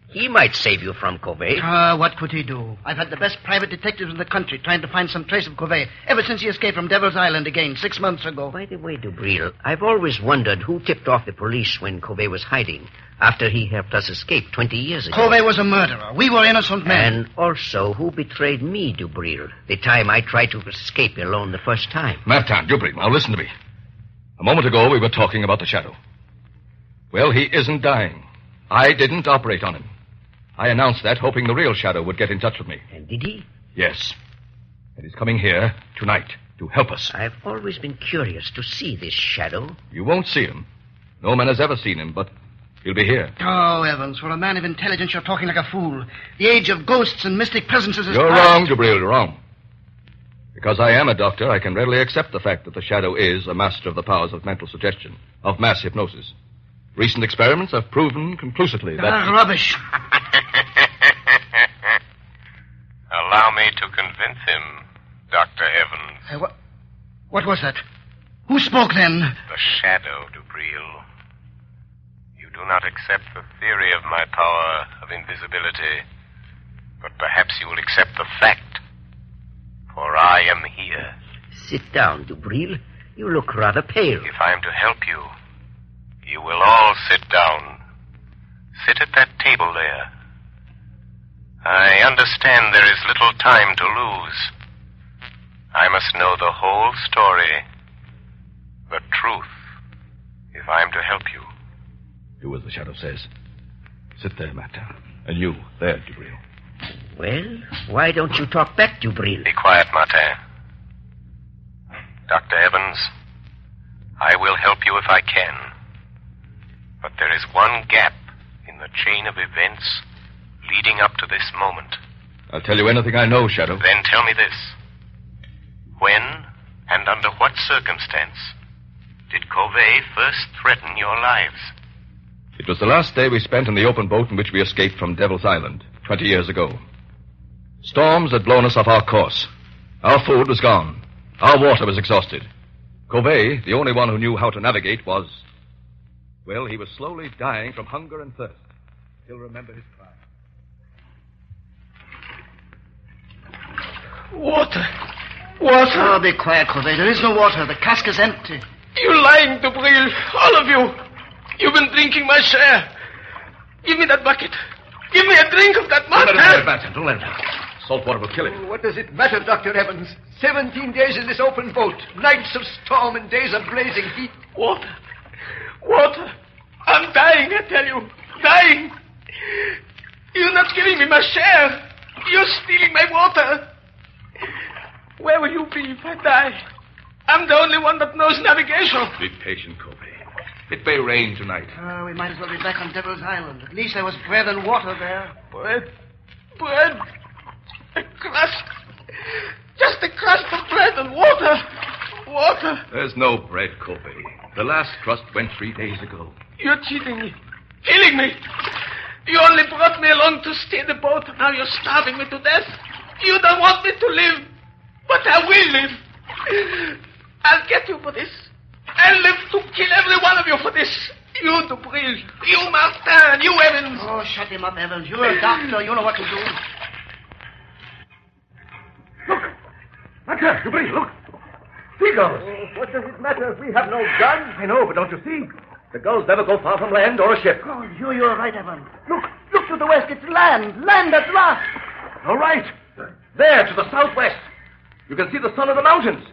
He might save you from Covey. Ah, what could he do? I've had the best private detectives in the country trying to find some trace of Covey ever since he escaped from Devil's Island again six months ago. By the way, Dubril, I've always wondered who tipped off the police when Covey was hiding after he helped us escape 20 years ago. Covey was a murderer. We were innocent men. And also, who betrayed me, Dubril, the time I tried to escape alone the first time? Martin, Dubril, now listen to me. A moment ago, we were talking about the Shadow. Well, he isn't dying. I didn't operate on him. I announced that, hoping the real Shadow would get in touch with me. And did he? Yes. And he's coming here tonight to help us. I've always been curious to see this Shadow. You won't see him. No man has ever seen him, but he'll be here. Oh, Evans, for a man of intelligence, you're talking like a fool. The age of ghosts and mystic presences is You're past. wrong, Dubril, you're wrong. Because I am a doctor, I can readily accept the fact that the Shadow is a master of the powers of mental suggestion, of mass hypnosis. Recent experiments have proven conclusively that. Ah, rubbish. Allow me to convince him, Dr. Evans. Uh, what, what was that? Who spoke then? The shadow, Dubril. You do not accept the theory of my power of invisibility, but perhaps you will accept the fact. For I am here. Sit down, Dubril. You look rather pale. If I am to help you, you will all sit down. Sit at that table there. I understand there is little time to lose. I must know the whole story, the truth, if I am to help you. Do as the Shadow says. Sit there, Martin. And you, there, Dubril. Well, why don't you talk back, Dubril? Be quiet, Martin. Dr. Evans, I will help you if I can. But there is one gap in the chain of events leading up to this moment. I'll tell you anything I know, Shadow. Then tell me this. When and under what circumstance did Covey first threaten your lives? It was the last day we spent in the open boat in which we escaped from Devil's Island 20 years ago. Storms had blown us off our course. Our food was gone. Our water was exhausted. Covey, the only one who knew how to navigate, was. Well, he was slowly dying from hunger and thirst. He'll remember his cry. Water. Water. Oh, be quiet, Covey. There is no water. The cask is empty. You're lying, Dubril. All of you. You've been drinking my share. Give me that bucket. Give me a drink of that Don't let him Martin. get Martin. Don't let him. Salt water will kill him. What does it matter, Dr. Evans? Seventeen days in this open boat. Nights of storm and days of blazing heat. Water. Water. I'm dying, I tell you. Dying. You're not giving me my share. You're stealing my water. Where will you be if I die? I'm the only one that knows navigation. Be patient, Covey. It may rain tonight. Oh, we might as well be back on Devil's Island. At least there was bread and water there. Bread. Bread. A crust. Just a crust of bread and water. Water. There's no bread, Covey. The last crust went three days ago. You're cheating me. Killing me. You only brought me along to steer the boat. Now you're starving me to death. You don't want me to live. But I will live. I'll get you for this. I'll live to kill every one of you for this. You, Dubril. You, Martin. You, Evans. Oh, shut him up, Evans. You're a doctor. You know what to do. Look. Martin, Dubril, look. Seagulls. Oh, what does it matter we have no guns. I know, but don't you see? The gulls never go far from land or a ship. Oh, you, you're right, Evans. Look, look to the west. It's land. Land at last. All right. There, to the southwest. You can see the sun of the mountains.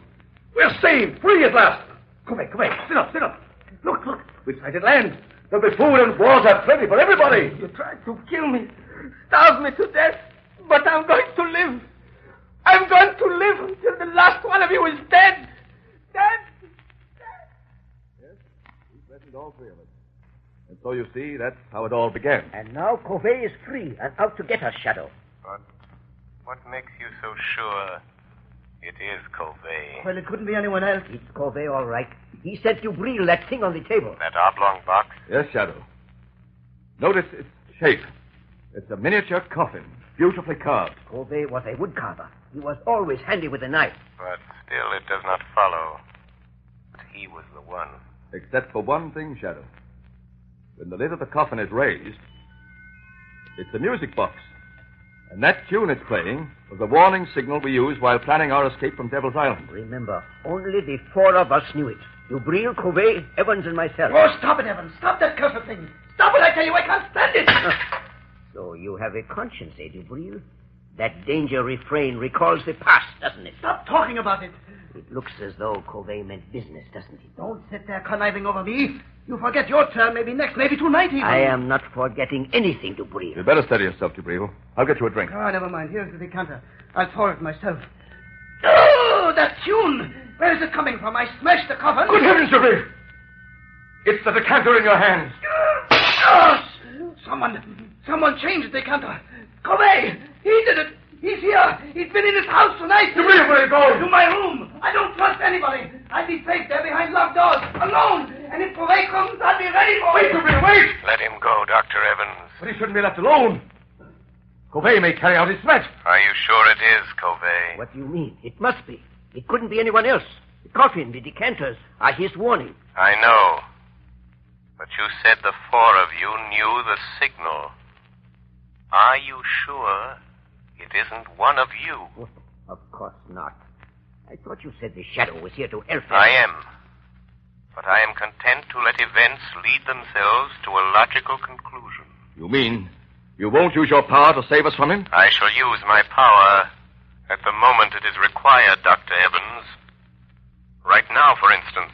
We're saved, free at last. Come here, come here. Sit up, sit up. Look, look. We've sighted land. There'll be food and water plenty for everybody. You tried to kill me. Starve me to death. But I'm going to live. I I'm going to live until the last one of you is dead. Dead. Yes. We threatened all three of us. And so you see, that's how it all began. And now Covey is free and out to get us, Shadow. But what makes you so sure it is Covey? Well, it couldn't be anyone else. It's Covey, all right. He sent Dubril that thing on the table. That oblong box? Yes, Shadow. Notice its shape. It's a miniature coffin, beautifully carved. Covey was a woodcarver. He was always handy with a knife. But still, it does not follow that he was the one. Except for one thing, Shadow. When the lid of the coffin is raised, it's a music box. And that tune it's playing was the warning signal we used while planning our escape from Devil's Island. Remember, only the four of us knew it. Dubril, Covey, Evans, and myself. Oh, stop it, Evans. Stop that cursed thing. Stop it, I tell you. I can't stand it. So you have a conscience, eh, Dubril? That danger refrain recalls the past, doesn't it? Stop talking about it. It looks as though Covey meant business, doesn't it? Don't sit there conniving over me. You forget your turn, maybe next, maybe tonight even. I am not forgetting anything, Dubril. You'd better steady yourself, Dubril. I'll get you a drink. Oh, never mind. Here's the decanter. I'll pour it myself. Oh, that tune! Where is it coming from? I smashed the coffin. Good heavens, Dubril! It's the decanter in your hands. Oh, someone, someone changed the decanter. Covey, he did it. He's here. He's been in his house tonight. Dubril, where are you going? To my room. I don't trust anybody. I'll be safe there behind locked doors, alone. And if Covey comes, I'll be ready for Wait, him. Dubril, wait! Let him go, Dr. Evans. But he shouldn't be left alone. Covey may carry out his threat. Are you sure it is Covey? What do you mean? It must be. It couldn't be anyone else. The coffin, the decanters are his warning. I know. But you said the four of you knew the signal. Are you sure it isn't one of you? Of course not. I thought you said the shadow was here to help us. I am. But I am content to let events lead themselves to a logical conclusion. You mean you won't use your power to save us from him? I shall use my power at the moment it is required, Dr. Evans. Right now, for instance.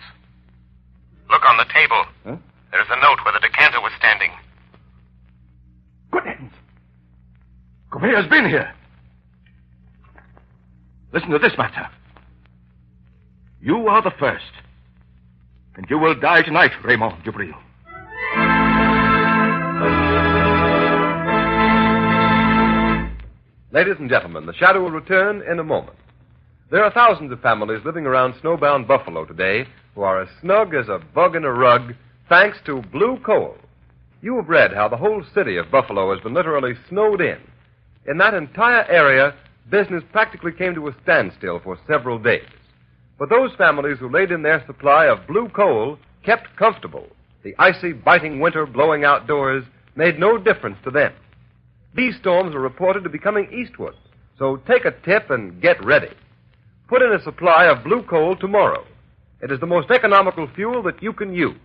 Look on the table. Huh? There's a note where the decanter was standing. Good heavens. Covey has been here. Listen to this matter. You are the first. And you will die tonight, Raymond Dubril. Ladies and gentlemen, the shadow will return in a moment. There are thousands of families living around snowbound Buffalo today who are as snug as a bug in a rug thanks to blue coal. You have read how the whole city of Buffalo has been literally snowed in. In that entire area, business practically came to a standstill for several days. But those families who laid in their supply of blue coal kept comfortable. The icy, biting winter blowing outdoors made no difference to them. These storms are reported to be coming eastward, so take a tip and get ready. Put in a supply of blue coal tomorrow. It is the most economical fuel that you can use.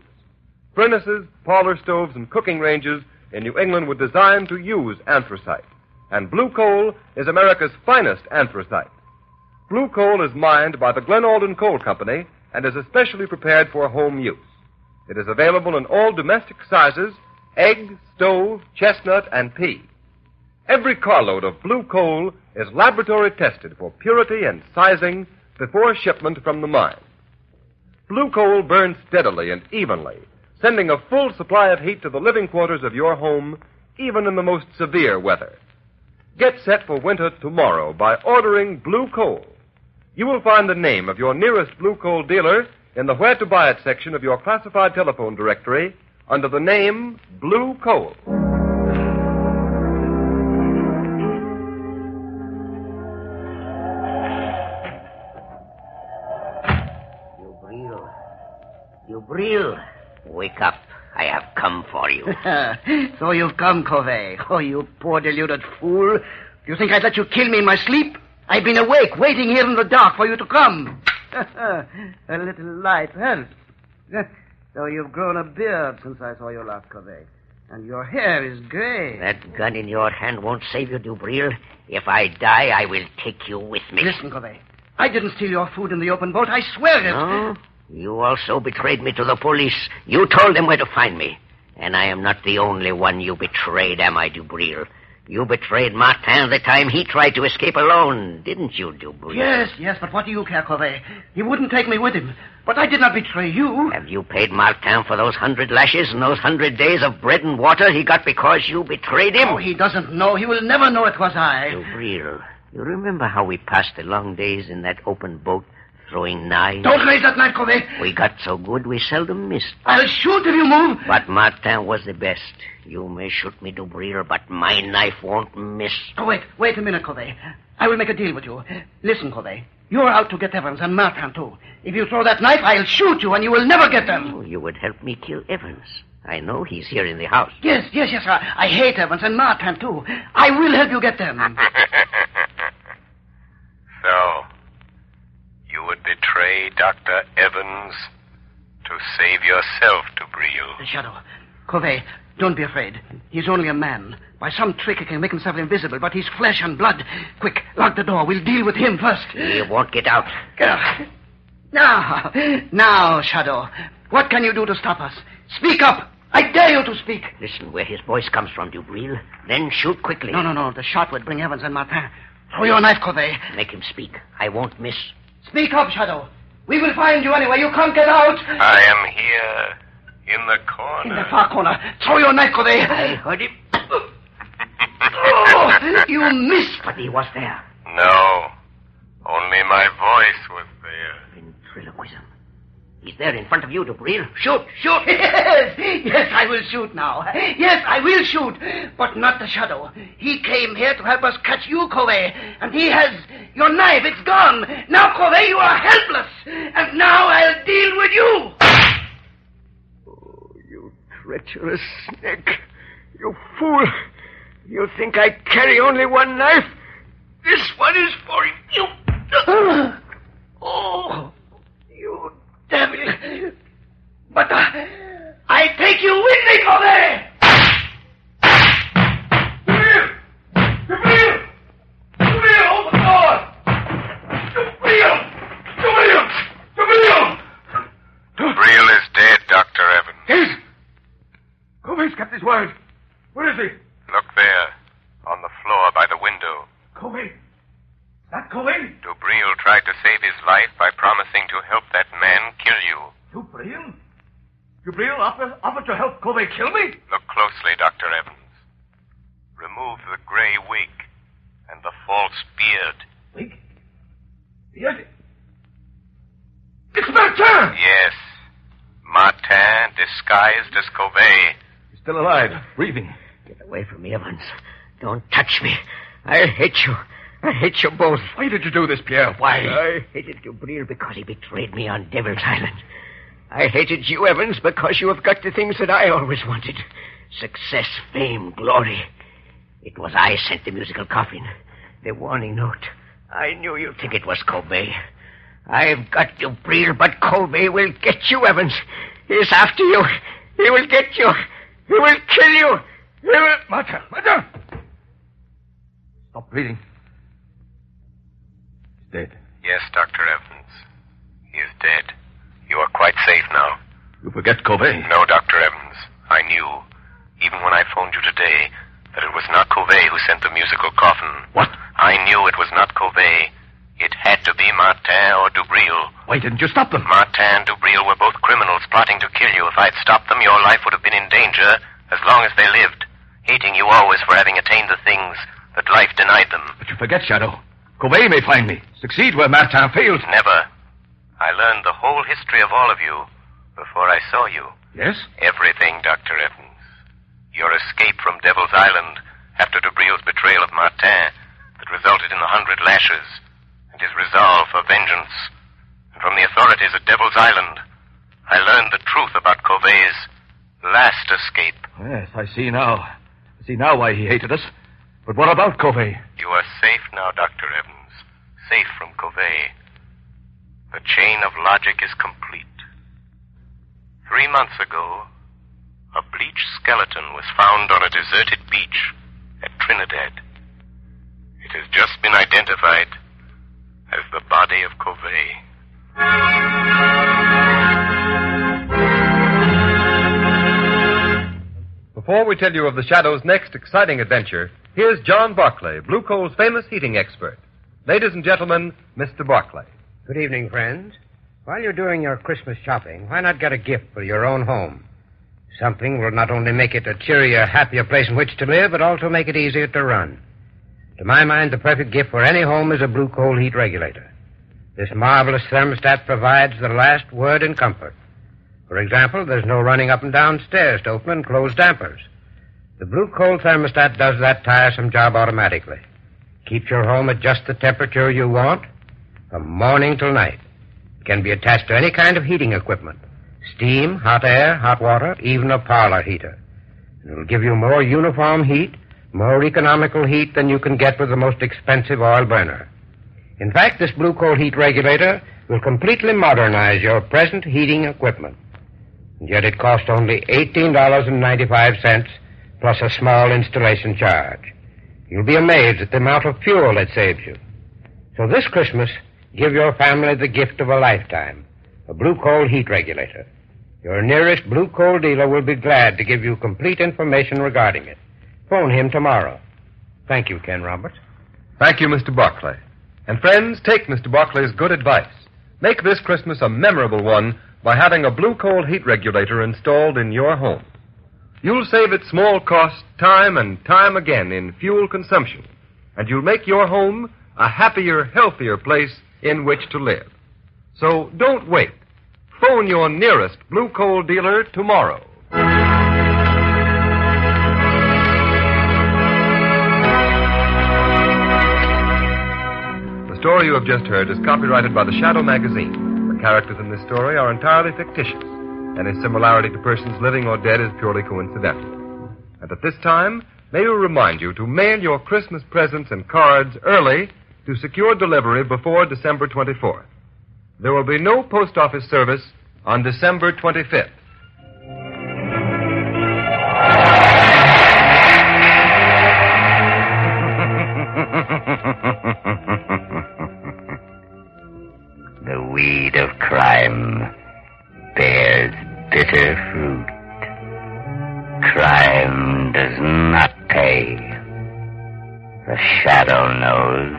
Furnaces, parlor stoves, and cooking ranges in New England were designed to use anthracite, and blue coal is America's finest anthracite. Blue coal is mined by the Glen Alden Coal Company and is especially prepared for home use. It is available in all domestic sizes egg, stove, chestnut, and pea. Every carload of blue coal is laboratory tested for purity and sizing before shipment from the mine. Blue coal burns steadily and evenly, sending a full supply of heat to the living quarters of your home, even in the most severe weather. Get set for winter tomorrow by ordering blue coal. You will find the name of your nearest blue coal dealer in the Where to Buy It section of your classified telephone directory under the name Blue Coal. Dubril. Wake up. I have come for you. so you've come, Covey. Oh, you poor deluded fool. Do you think I'd let you kill me in my sleep? I've been awake, waiting here in the dark for you to come. a little light helps. So you've grown a beard since I saw you last, Covey. And your hair is gray. That gun in your hand won't save you, Dubril. If I die, I will take you with me. Listen, Covey. I didn't steal your food in the open boat. I swear it. No? You also betrayed me to the police. You told them where to find me. And I am not the only one you betrayed, am I, Dubril? You betrayed Martin the time he tried to escape alone, didn't you, Dubril? Yes, yes, but what do you care, Covey? He wouldn't take me with him. But I did not betray you. Have you paid Martin for those hundred lashes and those hundred days of bread and water he got because you betrayed him? Oh, he doesn't know. He will never know it was I. Dubril, you remember how we passed the long days in that open boat throwing knives? Don't raise that knife, Covey. We got so good we seldom missed. I'll shoot if you move. But Martin was the best. You may shoot me, Dubril, but my knife won't miss. Oh, wait, wait a minute, Covey. I will make a deal with you. Listen, Covey. You're out to get Evans and Martin, too. If you throw that knife, I'll shoot you and you will never get them. Oh, you would help me kill Evans. I know he's here in the house. Yes, yes, yes. I, I hate Evans and Martin, too. I will help you get them. So, you would betray Dr. Evans to save yourself, Dubril. The shadow. Covey, don't be afraid. He's only a man. By some trick, he can make himself invisible, but he's flesh and blood. Quick, lock the door. We'll deal with him first. He won't get out. Now, now, Shadow. What can you do to stop us? Speak up. I dare you to speak. Listen where his voice comes from, Dubril. Then shoot quickly. No, no, no. The shot would bring Evans and Martin. Throw your knife, Covey. Make him speak. I won't miss. Speak up, Shadow. We will find you anyway. You can't get out. I am here, in the corner. In the far corner. Throw your knife, Covey. I heard him. oh, you missed. But he was there. No. Only my voice was there. Ventriloquism. He's there in front of you, Dubril. Shoot, shoot. Yes, yes, I will shoot now. Yes, I will shoot. But not the shadow. He came here to help us catch you, Covey. And he has your knife. It's gone. Now, Covey, you are helpless. And now I'll deal with you. Oh, you treacherous snake. You fool. You think I carry only one knife? This one is for you. Oh, you devil. But uh, I take you with me, Covey. Gabriel! Gabriel, open the door! Gabriel! Gabriel! Gabriel! Gabriel is dead, Dr. Evans. Yes. Covey's kept his word. Where is he? Look there, on the floor by the window. Covey. That Covey? Dubril tried to save his life by promising to help that man kill you. Gabriel? Gabriel offered, offered to help Covey kill me? Look closely, Dr. Evans. Remove the gray wig and the false beard. Wig? Beard? It's Martin! Yes. Martin disguised as Covey. Alive, breathing. Get away from me, Evans. Don't touch me. I hate you. I hate you both. Why did you do this, Pierre? Why? I hated Dubril because he betrayed me on Devil's Island. I hated you, Evans, because you have got the things that I always wanted. Success, fame, glory. It was I sent the musical coffin. The warning note. I knew you'd think it was Colby. I've got Dubril, but Colby will get you, Evans. He's after you. He will get you. He will kill you. He will... Martin, Martin! Stop bleeding. He's dead. Yes, Dr. Evans. He is dead. You are quite safe now. You forget Covey. No, Dr. Evans. I knew, even when I phoned you today, that it was not Covey who sent the musical coffin. What? I knew it was not Covey. It had to be Martin or Dubril. Why didn't you stop them? Martin and Dubril were both criminals plotting to kill you. If I'd stopped them, your life would have been in danger as long as they lived, hating you always for having attained the things that life denied them. But you forget, Shadow. Covey may find me, succeed where Martin failed. Never. I learned the whole history of all of you before I saw you. Yes? Everything, Dr. Evans. Your escape from Devil's Island after Dubril's betrayal of Martin that resulted in the hundred lashes and his resolve for vengeance. And from the authorities at Devil's Island, I learned the truth about Covey's last escape. Yes, I see now. I see now why he hated us. But what about Covey? You are safe now, Dr. Evans. Safe from Covey. The chain of logic is complete. Three months ago, a bleached skeleton was found on a deserted beach at Trinidad. It has just been identified as the body of Covey. Before we tell you of the Shadow's next exciting adventure, here's John Barclay, Blue Coal's famous heating expert. Ladies and gentlemen, Mr. Barclay. Good evening, friends. While you're doing your Christmas shopping, why not get a gift for your own home? Something will not only make it a cheerier, happier place in which to live, but also make it easier to run. To my mind, the perfect gift for any home is a blue coal heat regulator. This marvelous thermostat provides the last word in comfort. For example, there's no running up and down stairs to open and close dampers. The blue coal thermostat does that tiresome job automatically. Keeps your home at just the temperature you want from morning till night. It can be attached to any kind of heating equipment. Steam, hot air, hot water, even a parlor heater. It'll give you more uniform heat, more economical heat than you can get with the most expensive oil burner. In fact, this blue coal heat regulator will completely modernize your present heating equipment. And yet it costs only $18.95 plus a small installation charge. You'll be amazed at the amount of fuel it saves you. So this Christmas, give your family the gift of a lifetime, a blue coal heat regulator. Your nearest blue coal dealer will be glad to give you complete information regarding it. Phone him tomorrow. Thank you, Ken Roberts. Thank you, Mr. Barclay. And friends, take Mr. Barclay's good advice. Make this Christmas a memorable one by having a blue coal heat regulator installed in your home. You'll save at small cost time and time again in fuel consumption, and you'll make your home a happier, healthier place in which to live. So don't wait. Phone your nearest blue coal dealer tomorrow. Story you have just heard is copyrighted by the Shadow magazine. The characters in this story are entirely fictitious. Any similarity to persons living or dead is purely coincidental. And at this time, may we remind you to mail your Christmas presents and cards early to secure delivery before December 24th. There will be no post office service on December 25th. Crime bears bitter fruit. Crime does not pay. The shadow knows.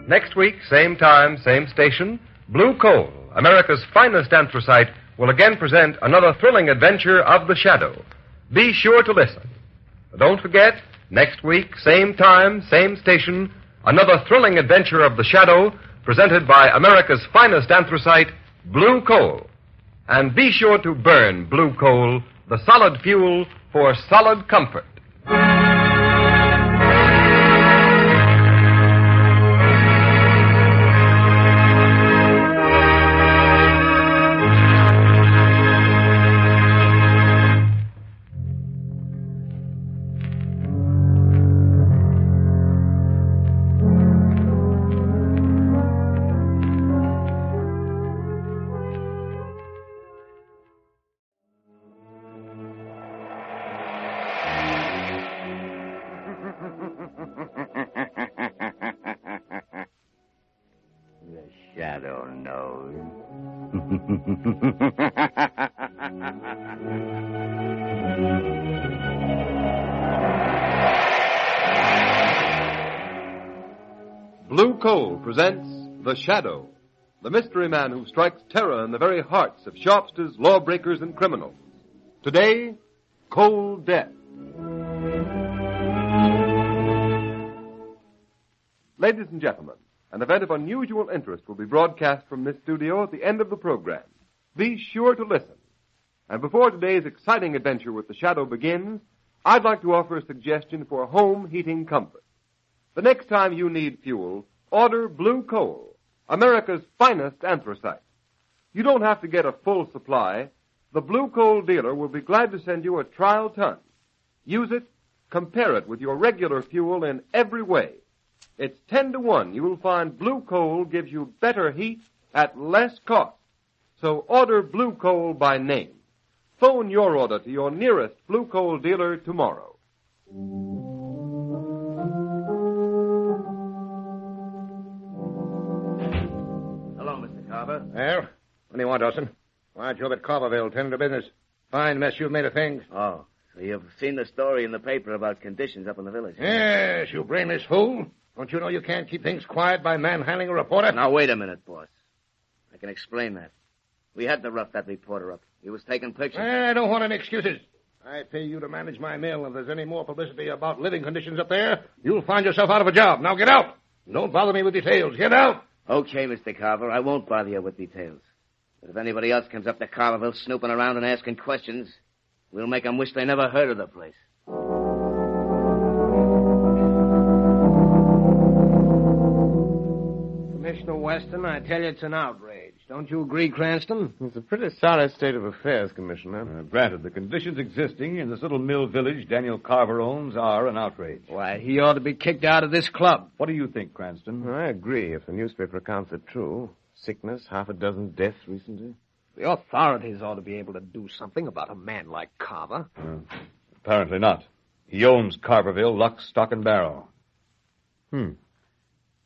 Next week, same time, same station, Blue Coal, America's finest anthracite, will again present another thrilling adventure of the Shadow. Be sure to listen. Don't forget, next week, same time, same station, another thrilling adventure of the Shadow, presented by America's finest anthracite, Blue Coal. And be sure to burn Blue Coal, the solid fuel for solid comfort. Blue Coal presents The Shadow, the mystery man who strikes terror in the very hearts of shopsters, lawbreakers, and criminals. Today, Cold Death. Ladies and gentlemen, an event of unusual interest will be broadcast from this studio at the end of the program. Be sure to listen. And before today's exciting adventure with the Shadow begins, I'd like to offer a suggestion for home heating comfort. The next time you need fuel, order Blue Coal, America's finest anthracite. You don't have to get a full supply. The Blue Coal dealer will be glad to send you a trial ton. Use it, compare it with your regular fuel in every way. It's 10 to 1. You'll find blue coal gives you better heat at less cost. So order blue coal by name. Phone your order to your nearest blue coal dealer tomorrow. Hello, Mr. Carver. Well, what do you want, Dawson? Why, aren't Job at Carverville, tending to business. Fine mess you've made of things. Oh, you've seen the story in the paper about conditions up in the village. Yes, you brainless fool. Don't you know you can't keep things quiet by manhandling a reporter? Now, wait a minute, boss. I can explain that. We had to rough that reporter up. He was taking pictures. Eh, I don't want any excuses. I pay you to manage my mill. If there's any more publicity about living conditions up there, you'll find yourself out of a job. Now get out. Don't bother me with details. Get out. Okay, Mr. Carver. I won't bother you with details. But if anybody else comes up to Carverville snooping around and asking questions, we'll make 'em wish they never heard of the place. Commissioner Weston, I tell you it's an outrage. Don't you agree, Cranston? It's a pretty sorry state of affairs, Commissioner. Uh, granted, the conditions existing in this little mill village Daniel Carver owns are an outrage. Why, he ought to be kicked out of this club. What do you think, Cranston? I agree, if the newspaper accounts are true. Sickness, half a dozen deaths recently. The authorities ought to be able to do something about a man like Carver. Uh, apparently not. He owns Carverville, lock, stock, and barrel. Hmm.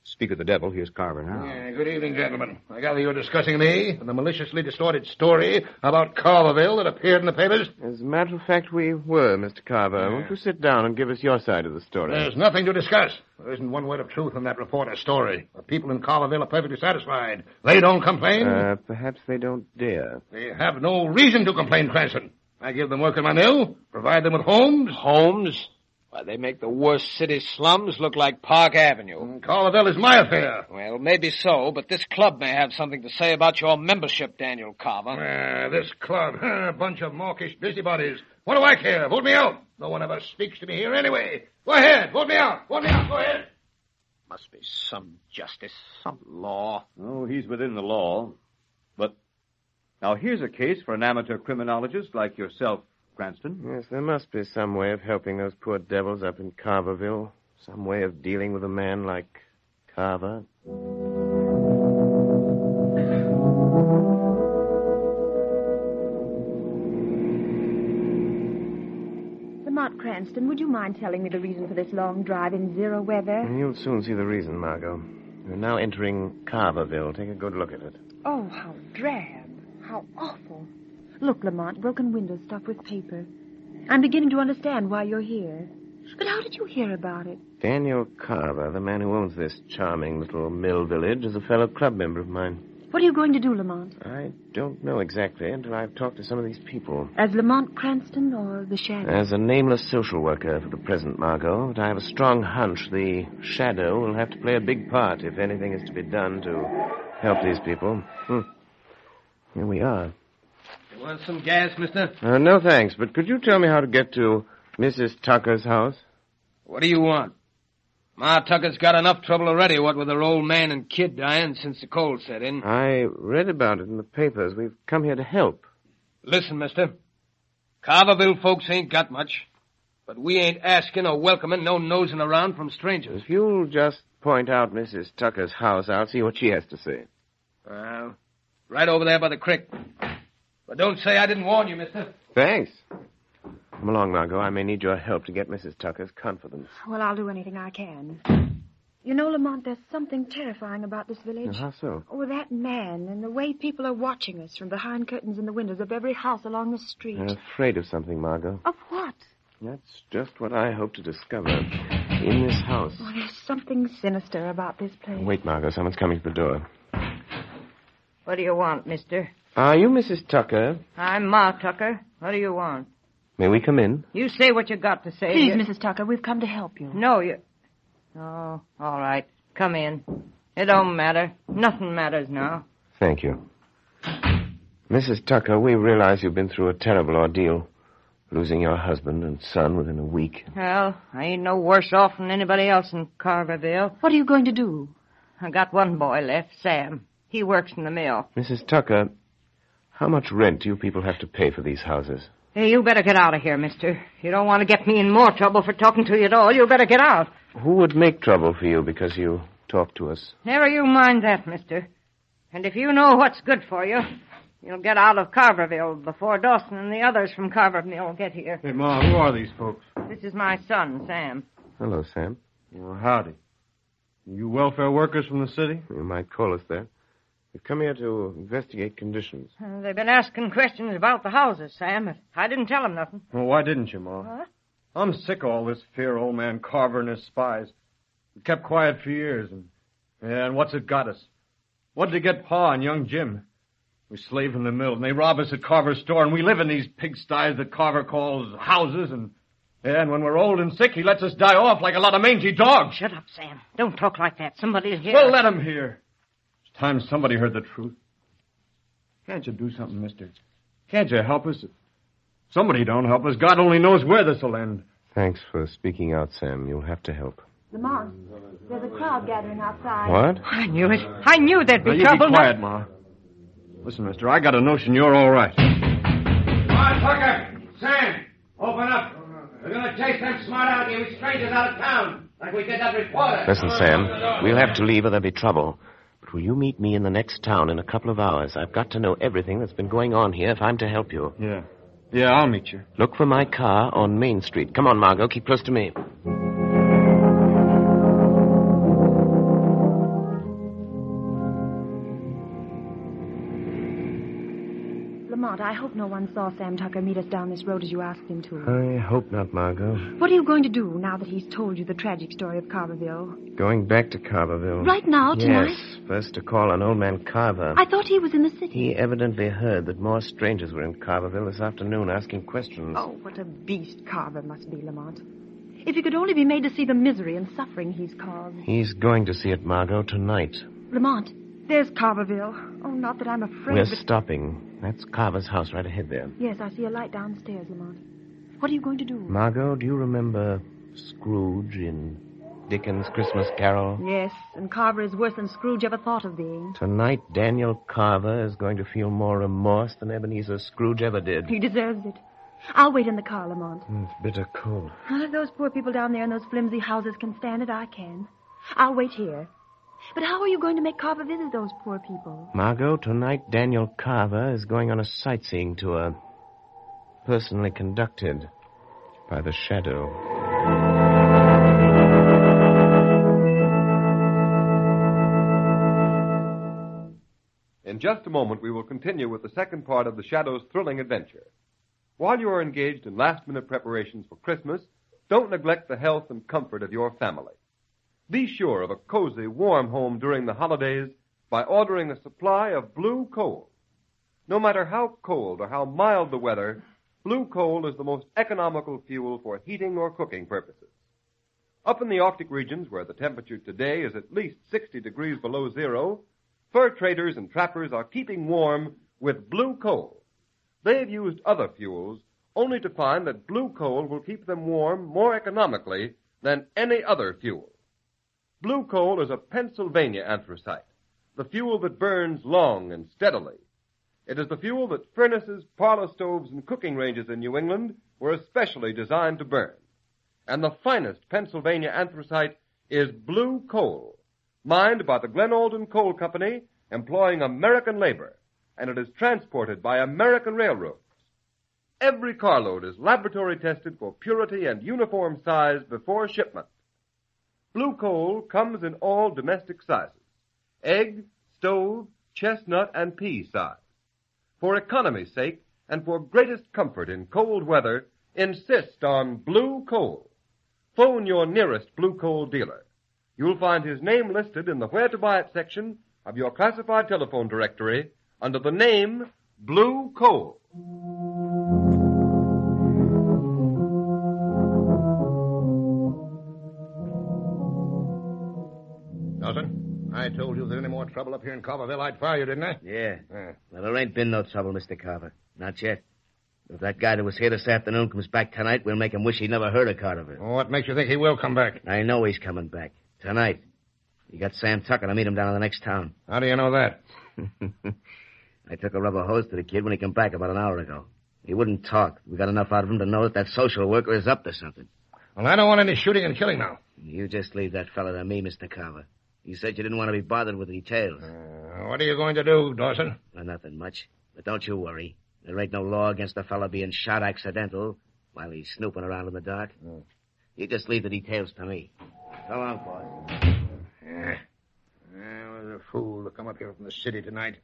Speak of the devil, here's Carver now. Yeah, good evening, gentlemen. I gather you're discussing me and the maliciously distorted story about Carverville that appeared in the papers. As a matter of fact, we were, Mr. Carver. Won't you sit down and give us your side of the story? There's nothing to discuss. There isn't one word of truth in that reporter's story. The people in Carverville are perfectly satisfied. They don't complain. Uh, perhaps they don't dare. They have no reason to complain, Cranston. I give them work in my mill, provide them with homes. Homes? Why, they make the worst city slums look like Park Avenue. Carverville is my affair. Well, maybe so, but this club may have something to say about your membership, Daniel Carver. Uh, this club, a bunch of mawkish busybodies. What do I care? Vote me out. No one ever speaks to me here anyway. Go ahead, vote me out. Vote me out. Go ahead. Must be some justice, some law. Oh, he's within the law. But now here's a case for an amateur criminologist like yourself, Cranston. Yes, there must be some way of helping those poor devils up in Carverville. Some way of dealing with a man like Carver. Lamont Cranston, would you mind telling me the reason for this long drive in zero weather? You'll soon see the reason, Margot. We're now entering Carverville. Take a good look at it. Oh, how drab. How awful. Look, Lamont, broken windows stuffed with paper. I'm beginning to understand why you're here. But how did you hear about it? Daniel Carver, the man who owns this charming little mill village, is a fellow club member of mine. What are you going to do, Lamont? I don't know exactly until I've talked to some of these people. As Lamont Cranston or the Shadow? As a nameless social worker for the present, Margot, but I have a strong hunch the Shadow will have to play a big part if anything is to be done to help these people. Hmm. Here we are. Want some gas, mister? Uh, no thanks, but could you tell me how to get to Mrs. Tucker's house? What do you want? Ma Tucker's got enough trouble already, what with her old man and kid dying since the cold set in. I read about it in the papers. We've come here to help. Listen, mister. Carverville folks ain't got much, but we ain't asking or welcoming no nosing around from strangers. If you'll just point out Mrs. Tucker's house, I'll see what she has to say. Well, right over there by the creek. But don't say I didn't warn you, mister. Thanks. Come along, Margot. I may need your help to get Mrs. Tucker's confidence. Well, I'll do anything I can. You know, Lamont, there's something terrifying about this village. How so? Oh, that man and the way people are watching us from behind curtains in the windows of every house along the street. I'm afraid of something, Margot. Of what? That's just what I hope to discover in this house. Oh, there's something sinister about this place. Wait, Margot. Someone's coming to the door. What do you want, mister? Are you Mrs. Tucker? I'm Ma Tucker. What do you want? May we come in? You say what you got to say. Please, You- Mrs. Tucker, we've come to help you. No, you. Oh, all right. Come in. It don't matter. Nothing matters now. Thank you. Mrs. Tucker, we realize you've been through a terrible ordeal. Losing your husband and son within a week. Well, I ain't no worse off than anybody else in Carverville. What are you going to do? I got one boy left, Sam. He works in the mill. Mrs. Tucker, how much rent do you people have to pay for these houses? Hey, you better get out of here, mister. You don't want to get me in more trouble for talking to you at all. You better get out. Who would make trouble for you because you talk to us? Never you mind that, mister. And if you know what's good for you, you'll get out of Carverville before Dawson and the others from Carverville get here. Hey, Ma, who are these folks? This is my son, Sam. Hello, Sam. Well, howdy. You welfare workers from the city? You might call us that. We've come here to investigate conditions. Uh, they've been asking questions about the houses, Sam. but I didn't tell them nothing. Well, why didn't you, Ma? What? I'm sick of all this fear, old man Carver and his spies. We kept quiet for years, and and what's it got us? What did it get Pa and young Jim? We slave in the mill, and they rob us at Carver's store, and we live in these pigsties that Carver calls houses, and and when we're old and sick, he lets us die off like a lot of mangy dogs. Shut up, Sam. Don't talk like that. Somebody'll hear. Well, let him hear. It's time somebody heard the truth. Can't you do something, mister? Can't you help us? If somebody don't help us, God only knows where this'll end. Thanks for speaking out, Sam. You'll have to help. Lamont, there's a crowd gathering outside. What? I knew it. I knew there'd be Now, you trouble. be quiet, Ma. Listen, mister, I got a notion you're all right. Come on, Tucker. Sam, open up. We're going to chase them smart out alecky with strangers out of town, like we did that reporter. Listen, Sam, we'll have to leave or there'll be trouble. Will you meet me in the next town in a couple of hours? I've got to know everything that's been going on here if I'm to help you. Yeah. Yeah, I'll meet you. Look for my car on Main Street. Come on, Margot. Keep close to me. Hope no one saw Sam Tucker meet us down this road as you asked him to. I hope not, Margot. What are you going to do now that he's told you the tragic story of Carverville? Going back to Carverville. Right now, tonight? Yes. First to call on old man Carver. I thought he was in the city. He evidently heard that more strangers were in Carverville this afternoon asking questions. Oh, what a beast Carver must be, Lamont. If he could only be made to see the misery and suffering he's caused. He's going to see it, Margot, tonight. Lamont, there's Carverville. Oh, not that I'm afraid, We're but... stopping. That's Carver's house right ahead there. Yes, I see a light downstairs, Lamont. What are you going to do? Margot, do you remember Scrooge in Dickens' Christmas Carol? Yes, and Carver is worse than Scrooge ever thought of being. Tonight, Daniel Carver is going to feel more remorse than Ebenezer Scrooge ever did. He deserves it. I'll wait in the car, Lamont. It's mm, bitter cold. Well, if those poor people down there in those flimsy houses can stand it, I can. I'll wait here. But how are you going to make Carver visit those poor people? Margot, tonight Daniel Carver is going on a sightseeing tour. Personally conducted by the Shadow. In just a moment, we will continue with the second part of the Shadow's thrilling adventure. While you are engaged in last minute preparations for Christmas, don't neglect the health and comfort of your family. Be sure of a cozy, warm home during the holidays by ordering a supply of blue coal. No matter how cold or how mild the weather, blue coal is the most economical fuel for heating or cooking purposes. Up in the Arctic regions, where the temperature today is at least 60 degrees below zero, fur traders and trappers are keeping warm with blue coal. They've used other fuels only to find that blue coal will keep them warm more economically than any other fuel. Blue coal is a Pennsylvania anthracite, the fuel that burns long and steadily. It is the fuel that furnaces, parlor stoves, and cooking ranges in New England were especially designed to burn. And the finest Pennsylvania anthracite is blue coal, mined by the Glen Alden Coal Company, employing American labor, and it is transported by American railroads. Every carload is laboratory tested for purity and uniform size before shipment. Blue coal comes in all domestic sizes egg, stove, chestnut, and pea size. For economy's sake and for greatest comfort in cold weather, insist on blue coal. Phone your nearest blue coal dealer. You'll find his name listed in the Where to Buy It section of your classified telephone directory under the name Blue Coal. Told you if there's any more trouble up here in Carverville, I'd fire you, didn't I? Yeah. Well, there ain't been no trouble, Mr. Carver. Not yet. If that guy that was here this afternoon comes back tonight, we'll make him wish he never heard of Carverville. What makes you think he will come back? I know he's coming back. Tonight. You got Sam Tucker to meet him down in the next town. How do you know that? I took a rubber hose to the kid when he came back about an hour ago. He wouldn't talk. We got enough out of him to know that that social worker is up to something. Well, I don't want any shooting and killing now. You just leave that fella to me, Mr. Carver. You said you didn't want to be bothered with details. Uh, what are you going to do, Dawson? Well, nothing much. But don't you worry. There ain't no law against a fellow being shot accidental while he's snooping around in the dark. You just leave the details to me. So long, boss. Yeah. That was a fool to come up here from the city tonight.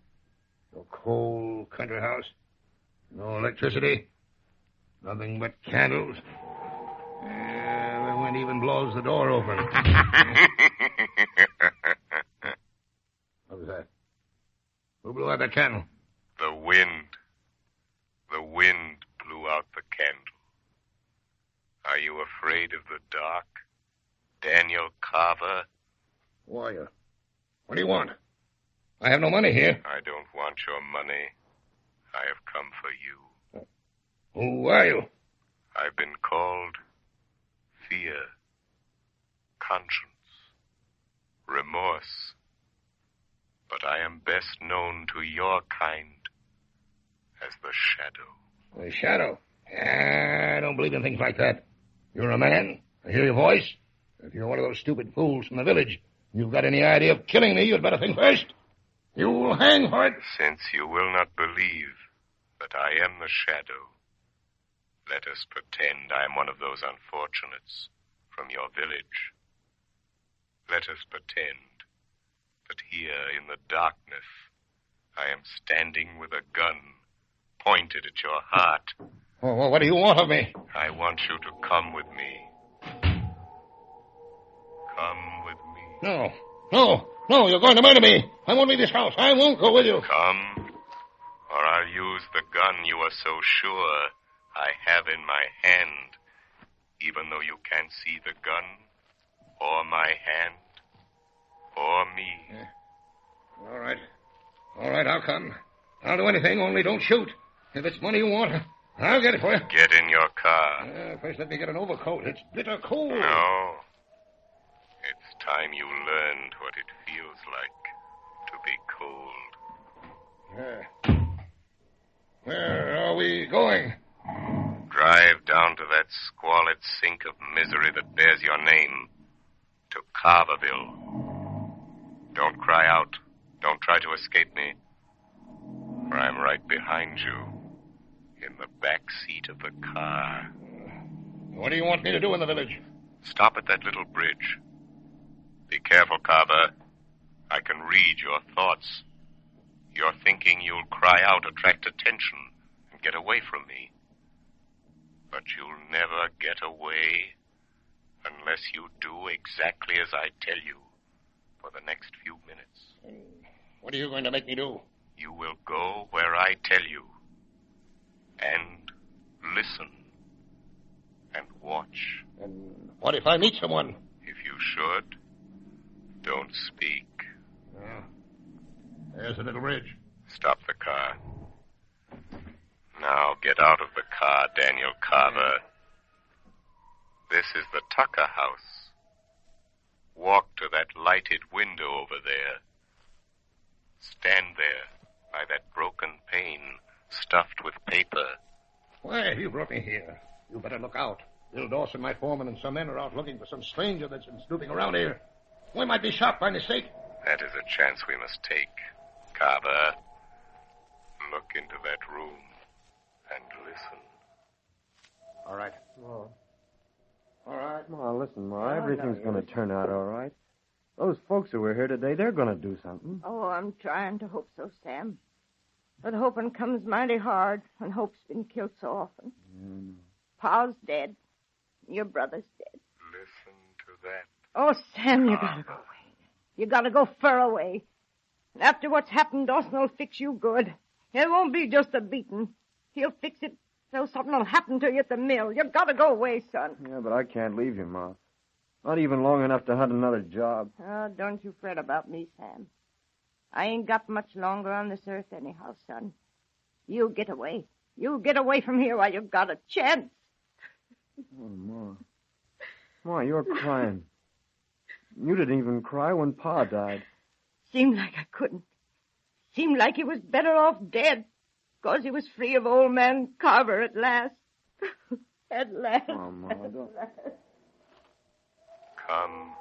No cold country house. No electricity. Nothing but candles. The wind even blows the door open. that? Who blew out the candle? The wind. The wind blew out the candle. Are you afraid of the dark? Daniel Carver? Who are uh, you? What do you want? I have no money here. I don't want your money. I have come for you. Who are you? I've been called fear, conscience, remorse. But I am best known to your kind as the Shadow. The shadow? I don't believe in things like that. You're a man. I hear your voice. If you're one of those stupid fools from the village, you've got any idea of killing me, you'd better think first. You'll hang for it. Since you will not believe that I am the Shadow, let us pretend I am one of those unfortunates from your village. Let us pretend that here in the darkness I am standing with a gun pointed at your heart. Oh, well, what do you want of me? I want you to come with me. Come with me. No, no, no, you're going to murder me. I won't leave this house. I won't go with you. Come, or I'll use the gun you are so sure I have in my hand, even though you can't see the gun, or my hand, or me. All right. All right, I'll come. I'll do anything, only don't shoot. If it's money you want, I'll get it for you. Get in your car. Uh, first, let me get an overcoat. It's bitter cold. No. It's time you learned what it feels like to be cold. Yeah. Where are we going? Drive down to that squalid sink of misery that bears your name. To Carverville. Don't cry out. Don't try to escape me. For I'm right behind you. In the back seat of the car. What do you want me to do in the village? Stop at that little bridge. Be careful, Carver. I can read your thoughts. You're thinking you'll cry out, attract attention, and get away from me. But you'll never get away unless you do exactly as I tell you for the next few minutes. Hmm. What are you going to make me do? You will go where I tell you. And listen. And watch. And what if I meet someone? If you should, don't speak. Yeah. There's a little ridge. Stop the car. Now get out of the car, Daniel Carver. Hmm. This is the Tucker house. Walk to that lighted window over there. Stand there by that broken pane stuffed with paper. Why have you brought me here? You better look out. Bill Dawson, my foreman, and some men are out looking for some stranger that's been snooping around here. We might be shot by mistake. That is a chance we must take. Carver, look into that room and listen. All right. Ma. All right. Ma, listen, Ma. Everything's going to turn out all right. Those folks who were here today, they're going to do something. Oh, I'm trying to hope so, Sam. But hoping comes mighty hard when hope's been killed so often. Mm. Pa's dead. Your brother's dead. Listen to that. Oh, Sam, you gotta go away. You gotta go far away. And after what's happened, Dawson will fix you good. It won't be just a beating. He'll fix it so something will happen to you at the mill. You've gotta go away, son. Yeah, but I can't leave you, Ma. Not even long enough to hunt another job. Oh, don't you fret about me, Sam. I ain't got much longer on this earth anyhow, son. You get away. You get away from here while you've got a chance. Oh, Ma. Ma, you're crying. You didn't even cry when Pa died. Seemed like I couldn't. Seemed like he was better off dead. Cause he was free of old man Carver at last. at last. Oh, Ma, don't... Come,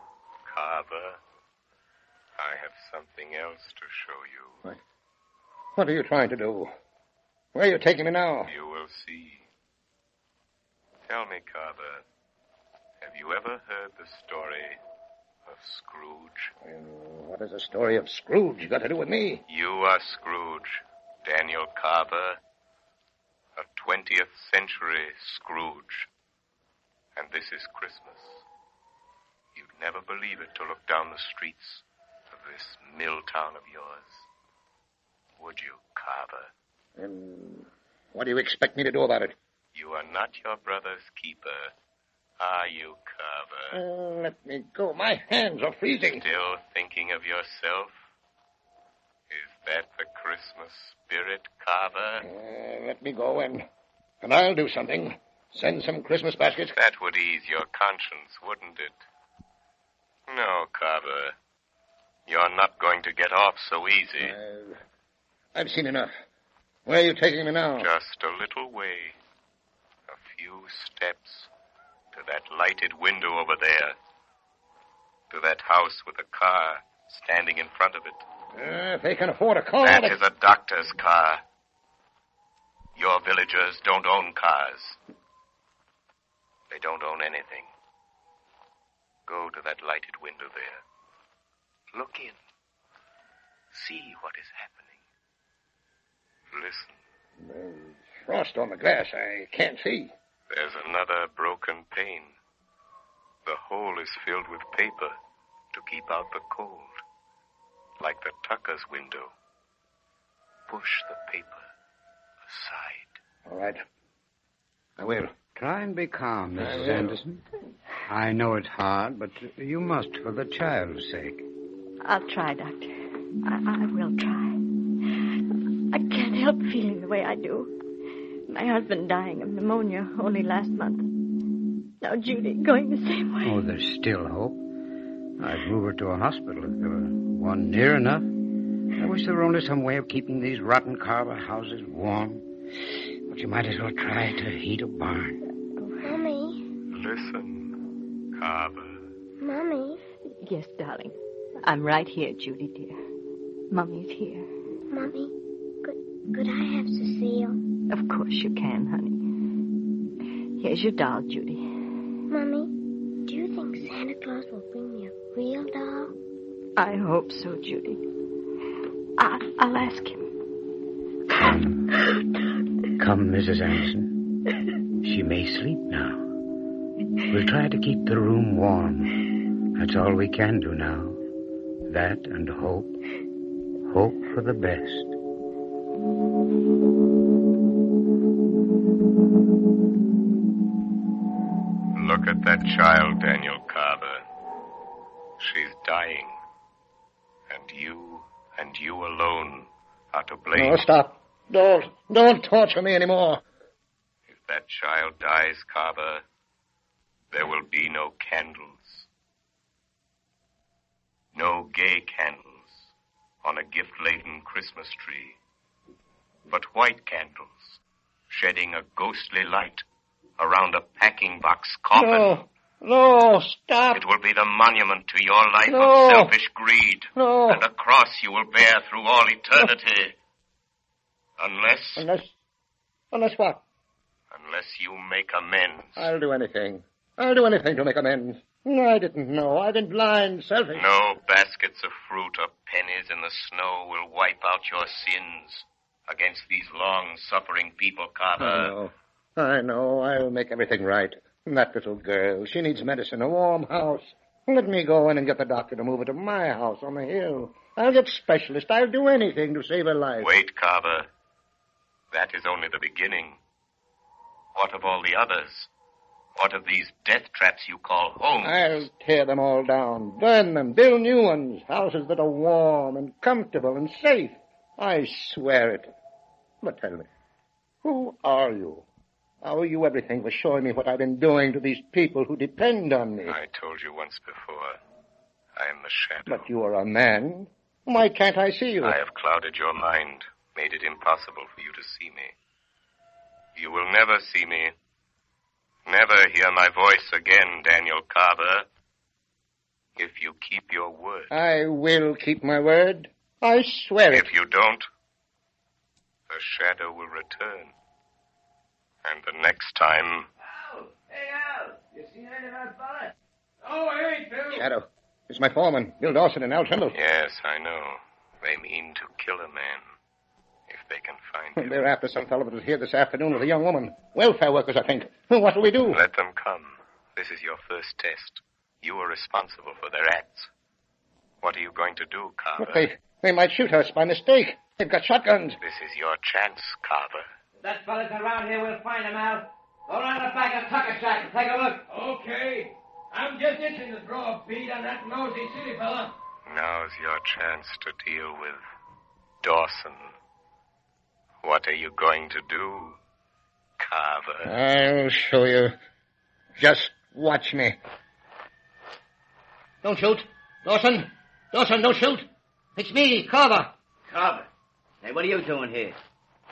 Carver. I have something else to show you. What are you trying to do? Where are you taking me now? You will see. Tell me, Carver, have you ever heard the story of Scrooge. What has the story of Scrooge got to do with me? You are Scrooge, Daniel Carver, a 20th century Scrooge. And this is Christmas. You'd never believe it to look down the streets of this mill town of yours. Would you, Carver? And what do you expect me to do about it? You are not your brother's keeper, are you, Carver? Uh, let me go. My hands are freezing. Still thinking of yourself? That the Christmas spirit, Carver? Uh, let me go and and I'll do something. Send some Christmas baskets. That would ease your conscience, wouldn't it? No, Carver. You're not going to get off so easy. Uh, I've seen enough. Where are you taking me now? Just a little way. A few steps to that lighted window over there. To that house with a car standing in front of it. Uh, if they can afford a car. That they- is a doctor's car. Your villagers don't own cars. They don't own anything. Go to that lighted window there. Look in. See what is happening. Listen. Uh, frost on the glass. I can't see. There's another broken pane. The hole is filled with paper to keep out the cold, like the Tucker's window. Push the paper aside. All right. I will. Try and be calm, Mrs. will. Anderson. I know it's hard, but you must for the child's sake. I'll try, Doctor. I, I will try. I can't help feeling the way I do. My husband dying of pneumonia only last month. Now Judy going the same way. Oh, there's still hope. I'd move her to a hospital if there were one near enough. I wish there were only some way of keeping these rotten Carver houses warm. But you might as well try to heat a barn. Mommy, Listen, Carver. Mommy, Yes, darling. I'm right here, Judy, dear. Mummy's here. Mommy, could, could I have Cecile? Of course you can, honey. Here's your doll, Judy. Mommy, do think Santa Claus will bring me a real doll? I hope so, Judy. I, I'll ask him. Come, Mrs. Anderson. She may sleep now. We'll try to keep the room warm. That's all we can do now. That and hope. Hope for the best. That child, Daniel Carver. She's dying. And you, and you alone, are to blame. No, stop. Don't. Don't torture me anymore. If that child dies, Carver, there will be no candles. No gay candles on a gift laden Christmas tree, but white candles shedding a ghostly light around a packing box coffin. No. No, stop. It will be the monument to your life No. of selfish greed. No. And a cross you will bear through all eternity. Unless, Unless. Unless what? unless you make amends. I'll do anything. I'll do anything to make amends. I didn't know. I've been blind, selfish. No baskets of fruit or pennies in the snow will wipe out your sins against these long-suffering people, I Carver. Know. I know. I'll make everything right. And that little girl, she needs medicine, a warm house. Let me go in and get the doctor to move her to my house on the hill. I'll get specialist. I'll do anything to save her life. Wait, Carver. That is only the beginning. What of all the others? What of these death traps you call homes? I'll tear them all down, burn them, build new ones, houses that are warm and comfortable and safe. I swear it. But tell me, who are you? How you everything for showing me what I've been doing to these people who depend on me? I told you once before. I am the shadow. But you are a man. Why can't I see you? I have clouded your mind, made it impossible for you to see me. You will never see me. Never hear my voice again, Daniel Carver. If you keep your word. I will keep my word. I swear it. If you don't, the shadow will return. And the next time, Hey, Al, you seen any of that fella? Oh, I ain't, Bill. Shadow. It's my foreman, Bill Dawson and Al Trimble. Yes, I know. They mean to kill a man. If they can find him. They're after some fellow that was here this afternoon with a young woman. Welfare workers, I think. What'll we do? Let them come. This is your first test. You are responsible for their acts. What are you going to do, Carver? Look, they, they might shoot us by mistake. They've got shotguns. This is your chance, Carver. If that fella's around here, we'll find him, Al. Go round the back of Tucker Shack and take a look. Okay. I'm just itching to throw a bead on that nosy city fella. Now's your chance to deal with Dawson. What are you going to do, Carver? I'll show you. Just watch me. Don't shoot. Dawson. Dawson, don't shoot. It's me, Carver. Carver. Hey, what are you doing here?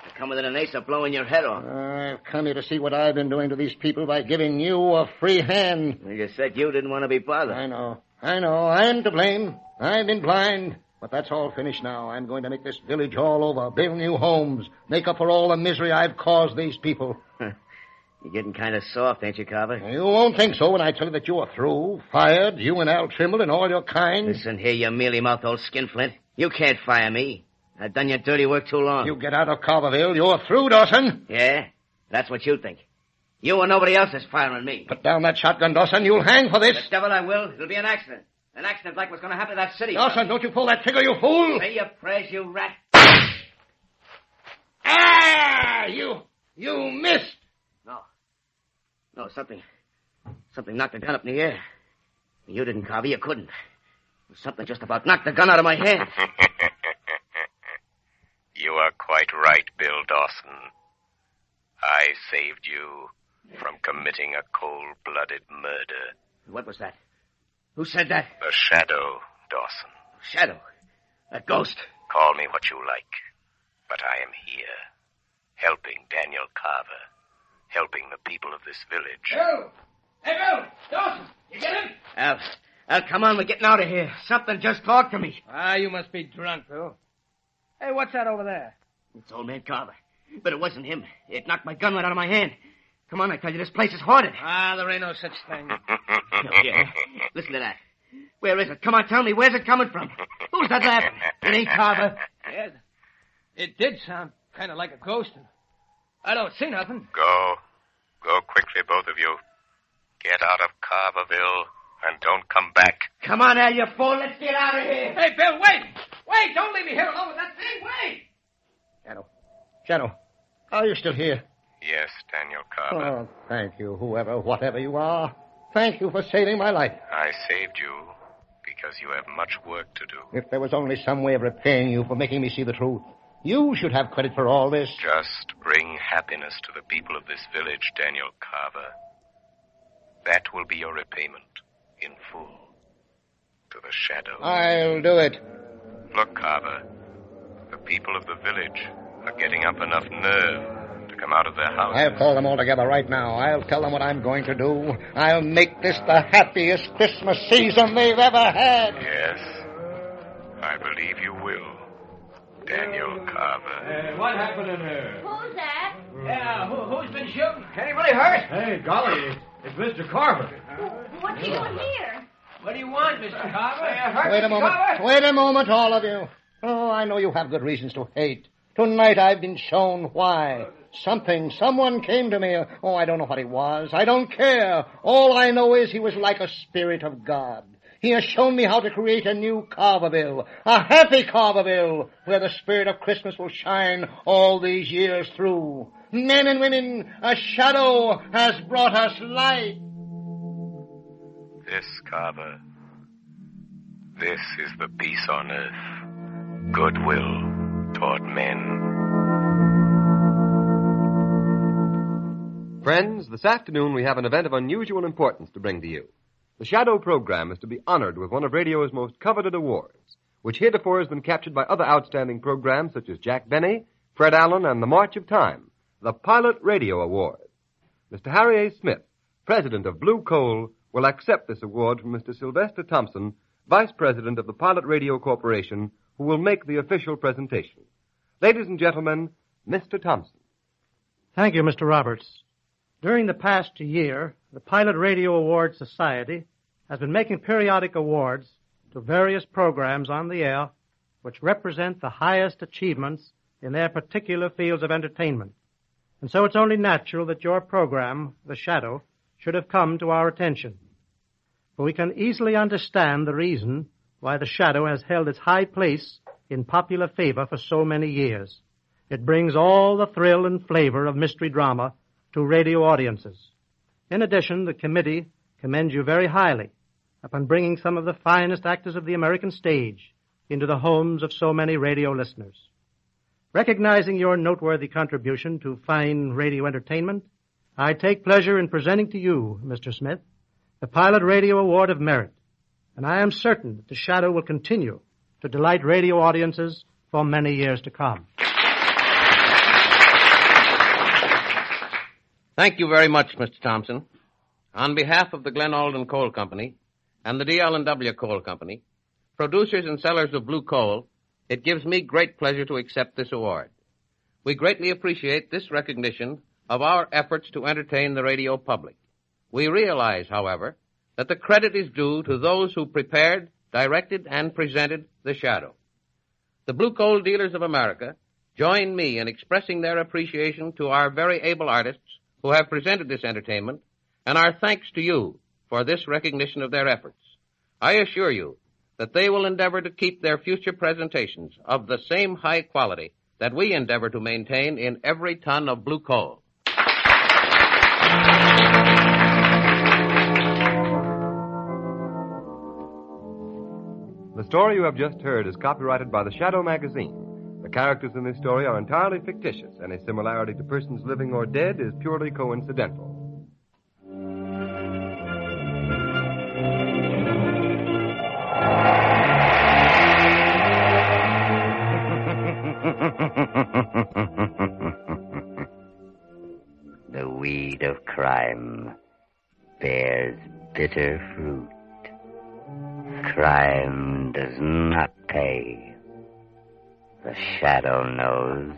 You come within an ace of blowing your head off. I've come here to see what I've been doing to these people by giving you a free hand. Well, you said you didn't want to be bothered. I know. I know. I'm to blame. I've been blind. But that's all finished now. I'm going to make this village all over, build new homes, make up for all the misery I've caused these people. You're getting kind of soft, ain't you, Carver? You won't think so when I tell you that you are through, fired, you and Al Trimble and all your kind. Listen here, you mealy-mouthed old skinflint. You can't fire me. I've done your dirty work too long. You get out of Carverville, you're through, Dawson. Yeah? That's what you think. You and nobody else is firing me. Put down that shotgun, Dawson. You'll hang for this. The devil I will. It'll be an accident. An accident like what's going to happen to that city. Dawson, don't you pull that trigger, you fool! Say your prayers, you rat. Ah! You, you missed! No. No, something, something knocked the gun up in the air. You didn't, Carver. You couldn't. Something just about knocked the gun out of my hand. you are quite right, Bill Dawson. I saved you from committing a cold-blooded murder. What was that? Who said that? The Shadow, Dawson. Shadow? A ghost? Call me what you like. But I am here, helping Daniel Carver, helping the people of this village. Bill! Hey, Bill! Dawson! You get him? Al, Al, come on, we're getting out of here. Something just talked to me. Ah, you must be drunk, Bill. Hey, what's that over there? It's old man Carver. But it wasn't him. It knocked my gun right out of my hand. Come on, I tell you, this place is haunted. Ah, there ain't no such thing. Oh, yeah. Listen to that. Where is it? Come on, tell me. Where's it coming from? Who's that laughing? It ain't Carver. Yeah, it did sound kind of like a ghost. I don't see nothing. Go. Go quickly, both of you. Get out of Carverville and don't come back. Come on, Al, you fool. Let's get out of here. Hey, Bill, wait. Wait, don't leave me here alone with that thing. Wait. Shadow. Shadow. Are you still here? Yes, Daniel Carver. Oh, thank you, whoever, whatever you are. Thank you for saving my life. I saved you because you have much work to do. If there was only some way of repaying you for making me see the truth, you should have credit for all this. Just bring happiness to the people of this village, Daniel Carver. That will be your repayment in full to the shadow. I'll do it. Look, Carver. The people of the village are getting up enough nerve to come out of their houses. I'll call them all together right now. I'll tell them what I'm going to do. I'll make this the happiest Christmas season they've ever had. Yes. I believe you will. Daniel Carver. Hey, what happened in here? Who's that? Yeah, who, who's been shooting? Anybody hurt? Hey, golly, it's Mr. Carver. What's he doing here? What do you want, Mr. Carver? Wait a moment. Wait a moment, all of you. Oh, I know you have good reasons to hate. Tonight I've been shown why. Something, someone came to me. Oh, I don't know what he was. I don't care. All I know is he was like a spirit of God. He has shown me how to create a new Carverville, a happy Carverville, where the spirit of Christmas will shine all these years through. Men and women, a shadow has brought us light. This, Carver. This is the peace on earth. Goodwill toward men. Friends, this afternoon we have an event of unusual importance to bring to you. The Shadow program is to be honored with one of radio's most coveted awards, which heretofore has been captured by other outstanding programs such as Jack Benny, Fred Allen, and The March of Time, the Pilot Radio Award. Mr. Harry A. Smith, president of Blue Coal, will accept this award from Mr. Sylvester Thompson, vice president of the Pilot Radio Corporation, who will make the official presentation. Ladies and gentlemen, Mr. Thompson. Thank you, Mr. Roberts. During the past year, the Pilot Radio Award Society has been making periodic awards to various programs on the air which represent the highest achievements in their particular fields of entertainment. And so it's only natural that your program, The Shadow, should have come to our attention. For we can easily understand the reason why The Shadow has held its high place in popular favor for so many years. It brings all the thrill and flavor of mystery drama to radio audiences. In addition, the committee commends you very highly upon bringing some of the finest actors of the American stage into the homes of so many radio listeners. Recognizing your noteworthy contribution to fine radio entertainment, I take pleasure in presenting to you, Mr. Smith, the Pilot Radio Award of Merit, and I am certain that the Shadow will continue to delight radio audiences for many years to come. Thank you very much, Mr. Thompson. On behalf of the Glen Alden Coal Company and the DL&W Coal Company, producers and sellers of blue coal, it gives me great pleasure to accept this award. We greatly appreciate this recognition of our efforts to entertain the radio public. We realize, however, that the credit is due to those who prepared, directed, and presented The Shadow. The Blue Coal Dealers of America join me in expressing their appreciation to our very able artists who have presented this entertainment, and our thanks to you for this recognition of their efforts. I assure you that they will endeavor to keep their future presentations of the same high quality that we endeavor to maintain in every ton of blue coal. The story you have just heard is copyrighted by the Shadow Magazine. The characters in this story are entirely fictitious. Any similarity to persons living or dead is purely coincidental. the weed of crime bears bitter fruit. Crime does not pay. The shadow knows.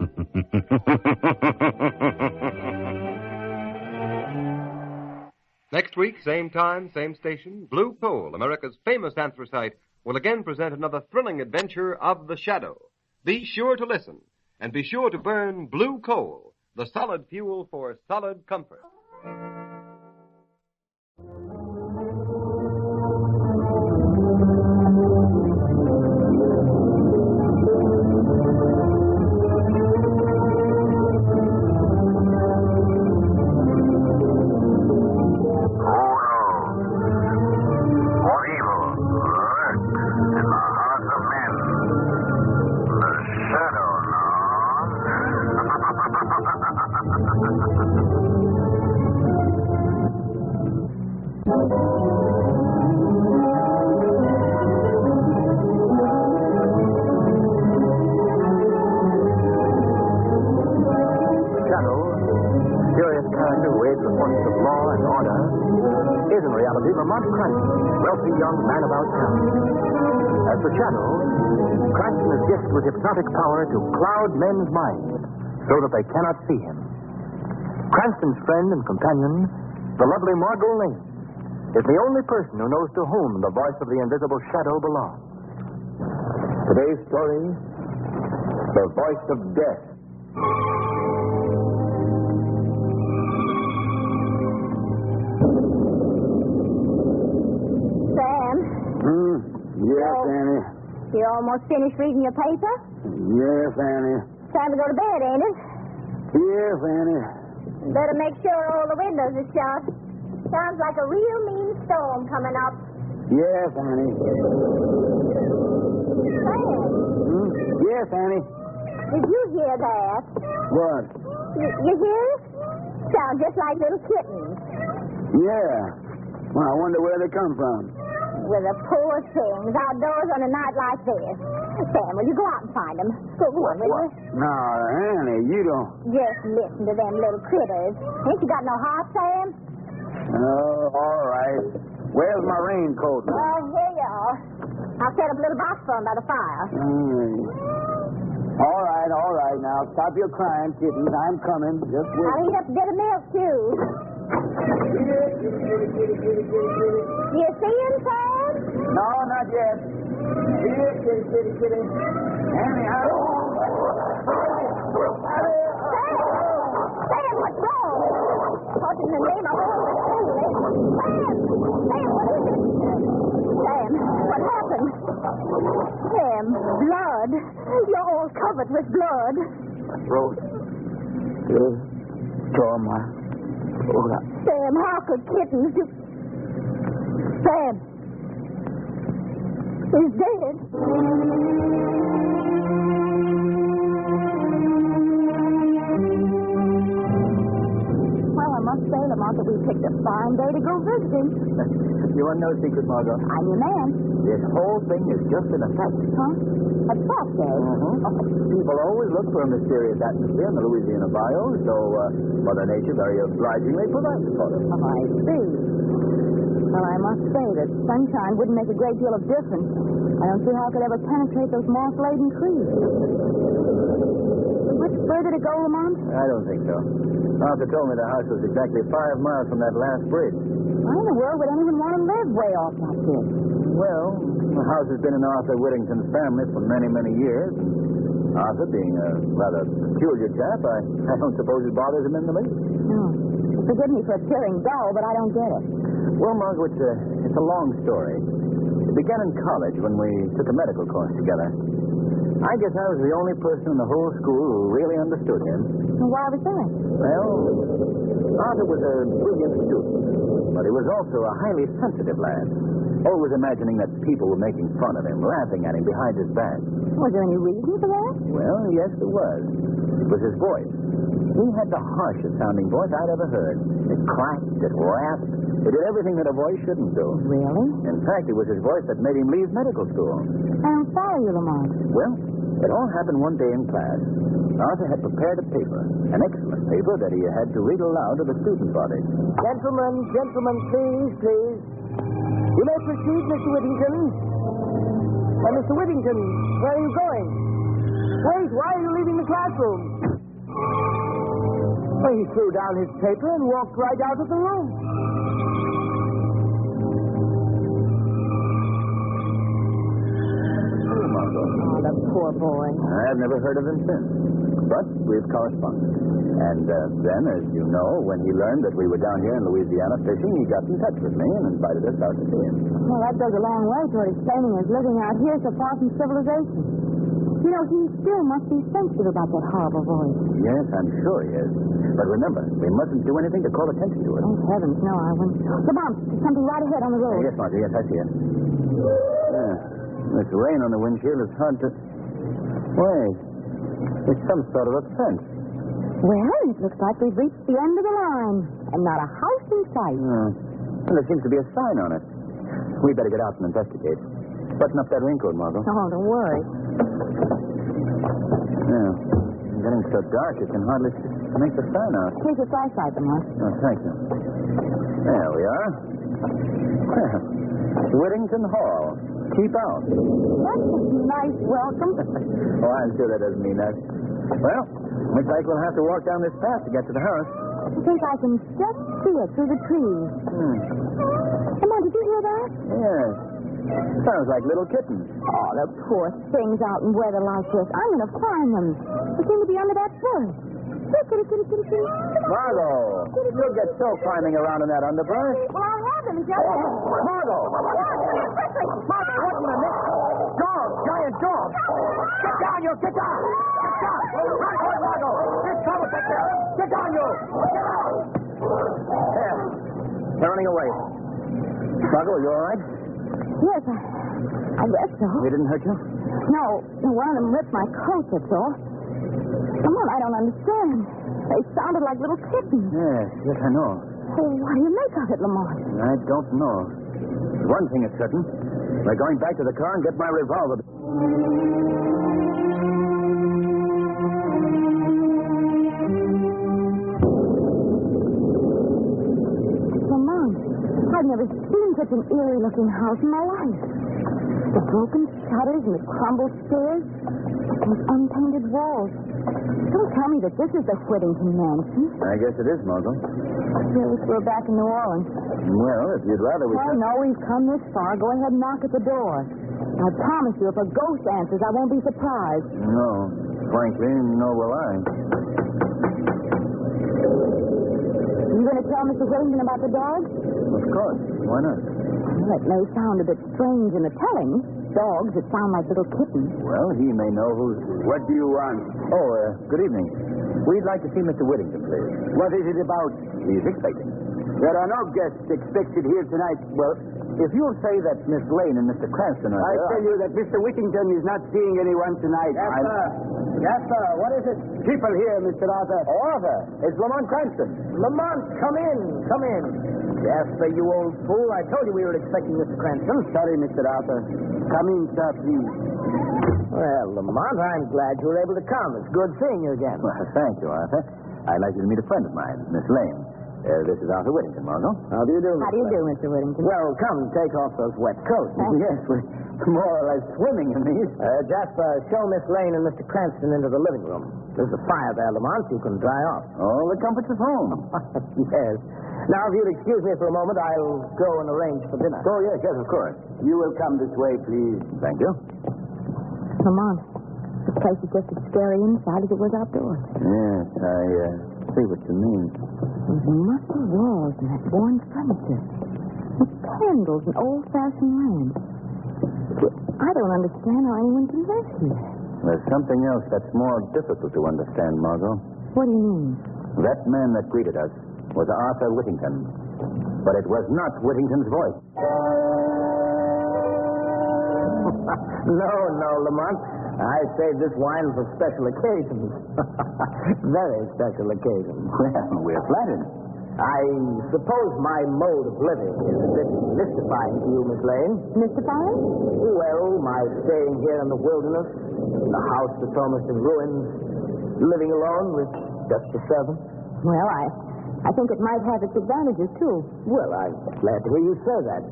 Next week, same time, same station, Blue Coal, America's famous anthracite, will again present another thrilling adventure of the shadow. Be sure to listen, and be sure to burn blue coal, the solid fuel for solid comfort. To cloud men's minds so that they cannot see him. Cranston's friend and companion, the lovely Margot Lane, is the only person who knows to whom the voice of the invisible Shadow belongs. Today's story, The Voice of Death. Sam, Hmm? Yes. Annie. You almost finished reading your paper? Yes, Annie. Time to go to bed, ain't it? Yes, Annie. Better make sure all the windows are shut. Sounds like a real mean storm coming up. Yes, Annie. Sam, Hmm? Yes, Annie. did you hear that? What? You, you hear it? Sounds just like little kittens. Yeah. Well, I wonder where they come from. With the poor things outdoors on a night like this. Sam, will you go out and find them? Go on, will you? No, Annie, you don't. Just listen to them little critters. Ain't you got no heart, Sam? Oh, all right. Where's my raincoat? Well, here you are. I'll set up a little box for 'em by the fire. Hmm. All right, all right. Now stop your crying, kittens. I'm coming. Just wait. I'll heat up a bit of milk, too. You see him, Sam? No, not yet. Here, kitty, kitty, kitty. Anyhow. Sam, what's wrong? What in the name of all that's holy? Sam! Sam, what is it? Sam, what happened? Sam, blood. You're all covered with blood. Rose. Good. Toma. Hola. Sam, how could kittens do... Sam. Dead. Well, I must say, Lamont, that we picked a fine day to go visiting. You want no secret, Margot? I'm your man. This whole thing is just an effect. Huh? A fact, eh? People always look for a mysterious atmosphere in the Louisiana bayou, so uh, Mother Nature very obligingly provides for it. Oh, I see. Well, I must say that sunshine wouldn't make a great deal of difference. I don't see how it could ever penetrate those moss-laden trees. Much further to go, Lamont? I don't think so. Arthur told me the house was exactly five miles from that last bridge. Why in the world would anyone want to live way off like this? Well, the house has been in Arthur Whittington's family for many, many years. Arthur, being a rather peculiar chap, I, I don't suppose it bothers him in the least. No. Forgive me for appearing dull, but I don't get it. Well, Margot, it's a, it's a long story. It began in college when we took a medical course together. I guess I was the only person in the whole school who really understood him. And why was that? Well, Arthur was a brilliant student, but he was also a highly sensitive lad. Always imagining that people were making fun of him, laughing at him behind his back. Was there any reason for that? Well, yes, there was. It was his voice. He had the harshest sounding voice I'd ever heard. It cracked, it rasped, it did everything that a voice shouldn't do. Really? In fact, it was his voice that made him leave medical school. I don't follow you, Lamont. Well, it all happened one day in class. Arthur had prepared a paper, an excellent paper that he had to read aloud to the student body. Gentlemen, gentlemen, please, please. You may proceed, Mr. Whittington. Uh, Mr. Whittington, where are you going? Wait, why are you leaving the classroom? Well, he threw down his paper and walked right out of the room. Oh, the poor boy. I've never heard of him since. But we've corresponded. And uh, then, as you know, when he learned that we were down here in Louisiana fishing, he got in touch with me and invited us out to see him. Well, that goes a long way toward explaining his living out here so far from civilization. You know, he still must be sensitive about that horrible voice. Yes, I'm sure he is. But remember, we mustn't do anything to call attention to it. Oh, heavens, no, I wouldn't. Come on, there's something right ahead on the road. Yes, Marjorie, yes, I see it. Yeah. This rain on the windshield is hard to. Wait. It's some sort of a fence. Well, it looks like we've reached the end of the line, and not a house in sight. Hmm. Well, there seems to be a sign on it. We'd better get out and investigate. Button up that raincoat, Margot. Oh, don't worry. Yeah. It's getting so dark you can hardly make the sign out. Here's your flashlight, Lamont. Oh, thank you. There we are. Well, Whittington Hall. Keep out. That's a nice welcome. oh, I'm sure that doesn't mean that. Well, looks like we'll have to walk down this path to get to the house. I think I can just see it through the trees. Hmm. on, did you hear that? Yes. Sounds like little kittens. Oh, the poor things out in weather like this. I'm going to find them. They seem to be under that bush. Kitty, kitty, kitty, kitty. Margot, you'll get so climbing around in that underbrush. Well, I have them just... Oh, Margot! Margot, what in the neck? Dog, giant dog. Get down, you. Get down. Get down. Right, right, Margot. There's trouble back there. Get down, you. Get out. There. They're running away. Margot, you all right? Yes, I, I guess so. They didn't hurt you? No, one of them ripped my coat, that's all. Come on, I don't understand. They sounded like little kittens. Yes, yes, I know. Oh, what do you make of it, Lamont? I don't know. One thing is certain. We're going back to the car and get my revolver. Such an eerie-looking house in my life. The broken shutters and the crumbled stairs, those unpainted walls. Don't tell me that this is the Whittington mansion. I guess it is, Margot. Really we're back in New Orleans. Well, if you'd rather we... Well, no, we've come this far. Go ahead and knock at the door. I promise you, if a ghost answers, I won't be surprised. No. Frankly, nor will I. Are you going to tell Mr. Whittington about the dog? Of course. Why not? Well, it may sound a bit strange in the telling. Dogs that sound like little kittens. Well, he may know who's... What do you want? Oh, uh, good evening. We'd like to see Mr. Whittington, please. What is it about? He's expecting. There are no guests expected here tonight. Well, if you'll say that Miss Lane and Mr. Cranston are I there... tell you that Mr. Whittington is not seeing anyone tonight. Yes, I'm- sir. Yes, sir. What is it? People here, Mr. Arthur. Oh, Arthur. It's Lamont Cranston. Lamont, come in. Come in. Jasper, you old fool. I told you we were expecting Mr. Cranston. Sorry, Mr. Arthur. Come in, sir, please. Well, Lamont, I'm glad you were able to come. It's good seeing you again. Well, thank you, Arthur. I'd like you to meet a friend of mine, Miss Lane. Uh, this is Arthur Whittington, Margot. How do you do, How do you do, Mr. Whittington? Well, come, take off those wet coats. Yes, we're more or less swimming in these. Uh, Jasper, show Miss Lane and Mr. Cranston into the living room. There's a fire there, Lamont. You can dry off. All the comforts of home. yes. Now, if you'll excuse me for a moment, I'll go and arrange for dinner. Oh, yes, yes, of course. You will come this way, please. Thank you. Lamont, this place is just as scary inside as it was outdoors. Yes, I uh, see what you mean. Those musty walls and that worn furniture. The candles and old-fashioned lamps. I don't understand how anyone can live here. There's something else that's more difficult to understand, Margot. What do you mean? That man that greeted us was Arthur Whittington. But it was not Whittington's voice. no, no, Lamont. I saved this wine for special occasions. Very special occasions. Well, we're flattered. I suppose my mode of living is a bit mystifying to you, Miss Lane. Mystifying? Well, my staying here in the wilderness, in a house that's almost in ruins, living alone with just a servant. Well, I, I think it might have its advantages, too. Well, I'm glad to hear you say that.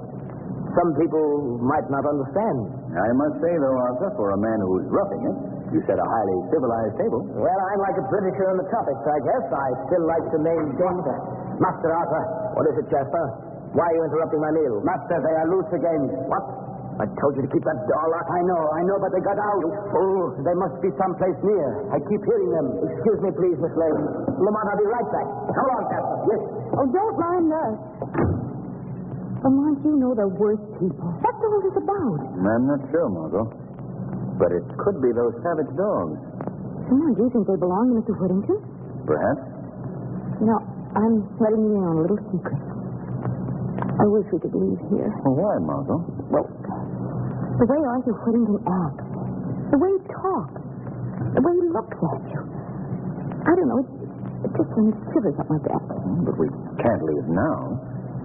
Some people might not understand. I must say, though, Arthur, for a man who's roughing it, you set a highly civilized table. Well, I'm like a Britisher in the tropics, I guess. I still like to maintain the... Master Arthur. What is it, Jasper? Why are you interrupting my meal? Master, they are loose again. What? I told you to keep that door locked. I know, I know, but they got out. You fool. They must be someplace near. I keep hearing them. Excuse me, please, Miss Lane. Lamont, I'll be right back. Come along, Jasper. Yes. Oh, don't mind us. Lamont, you know the worst people. What's all this about? I'm not sure, Margot. But it could be those savage dogs. Lamont, do you think they belong to Mr. Whittington? Perhaps. You know, I'm letting you in on a little secret. I wish we could leave here. Well, why, Margot? Well, the way Arthur Whittington acts, the way he talks, the way he looks at you. I don't know, it, it just sends shivers up my back. But we can't leave now.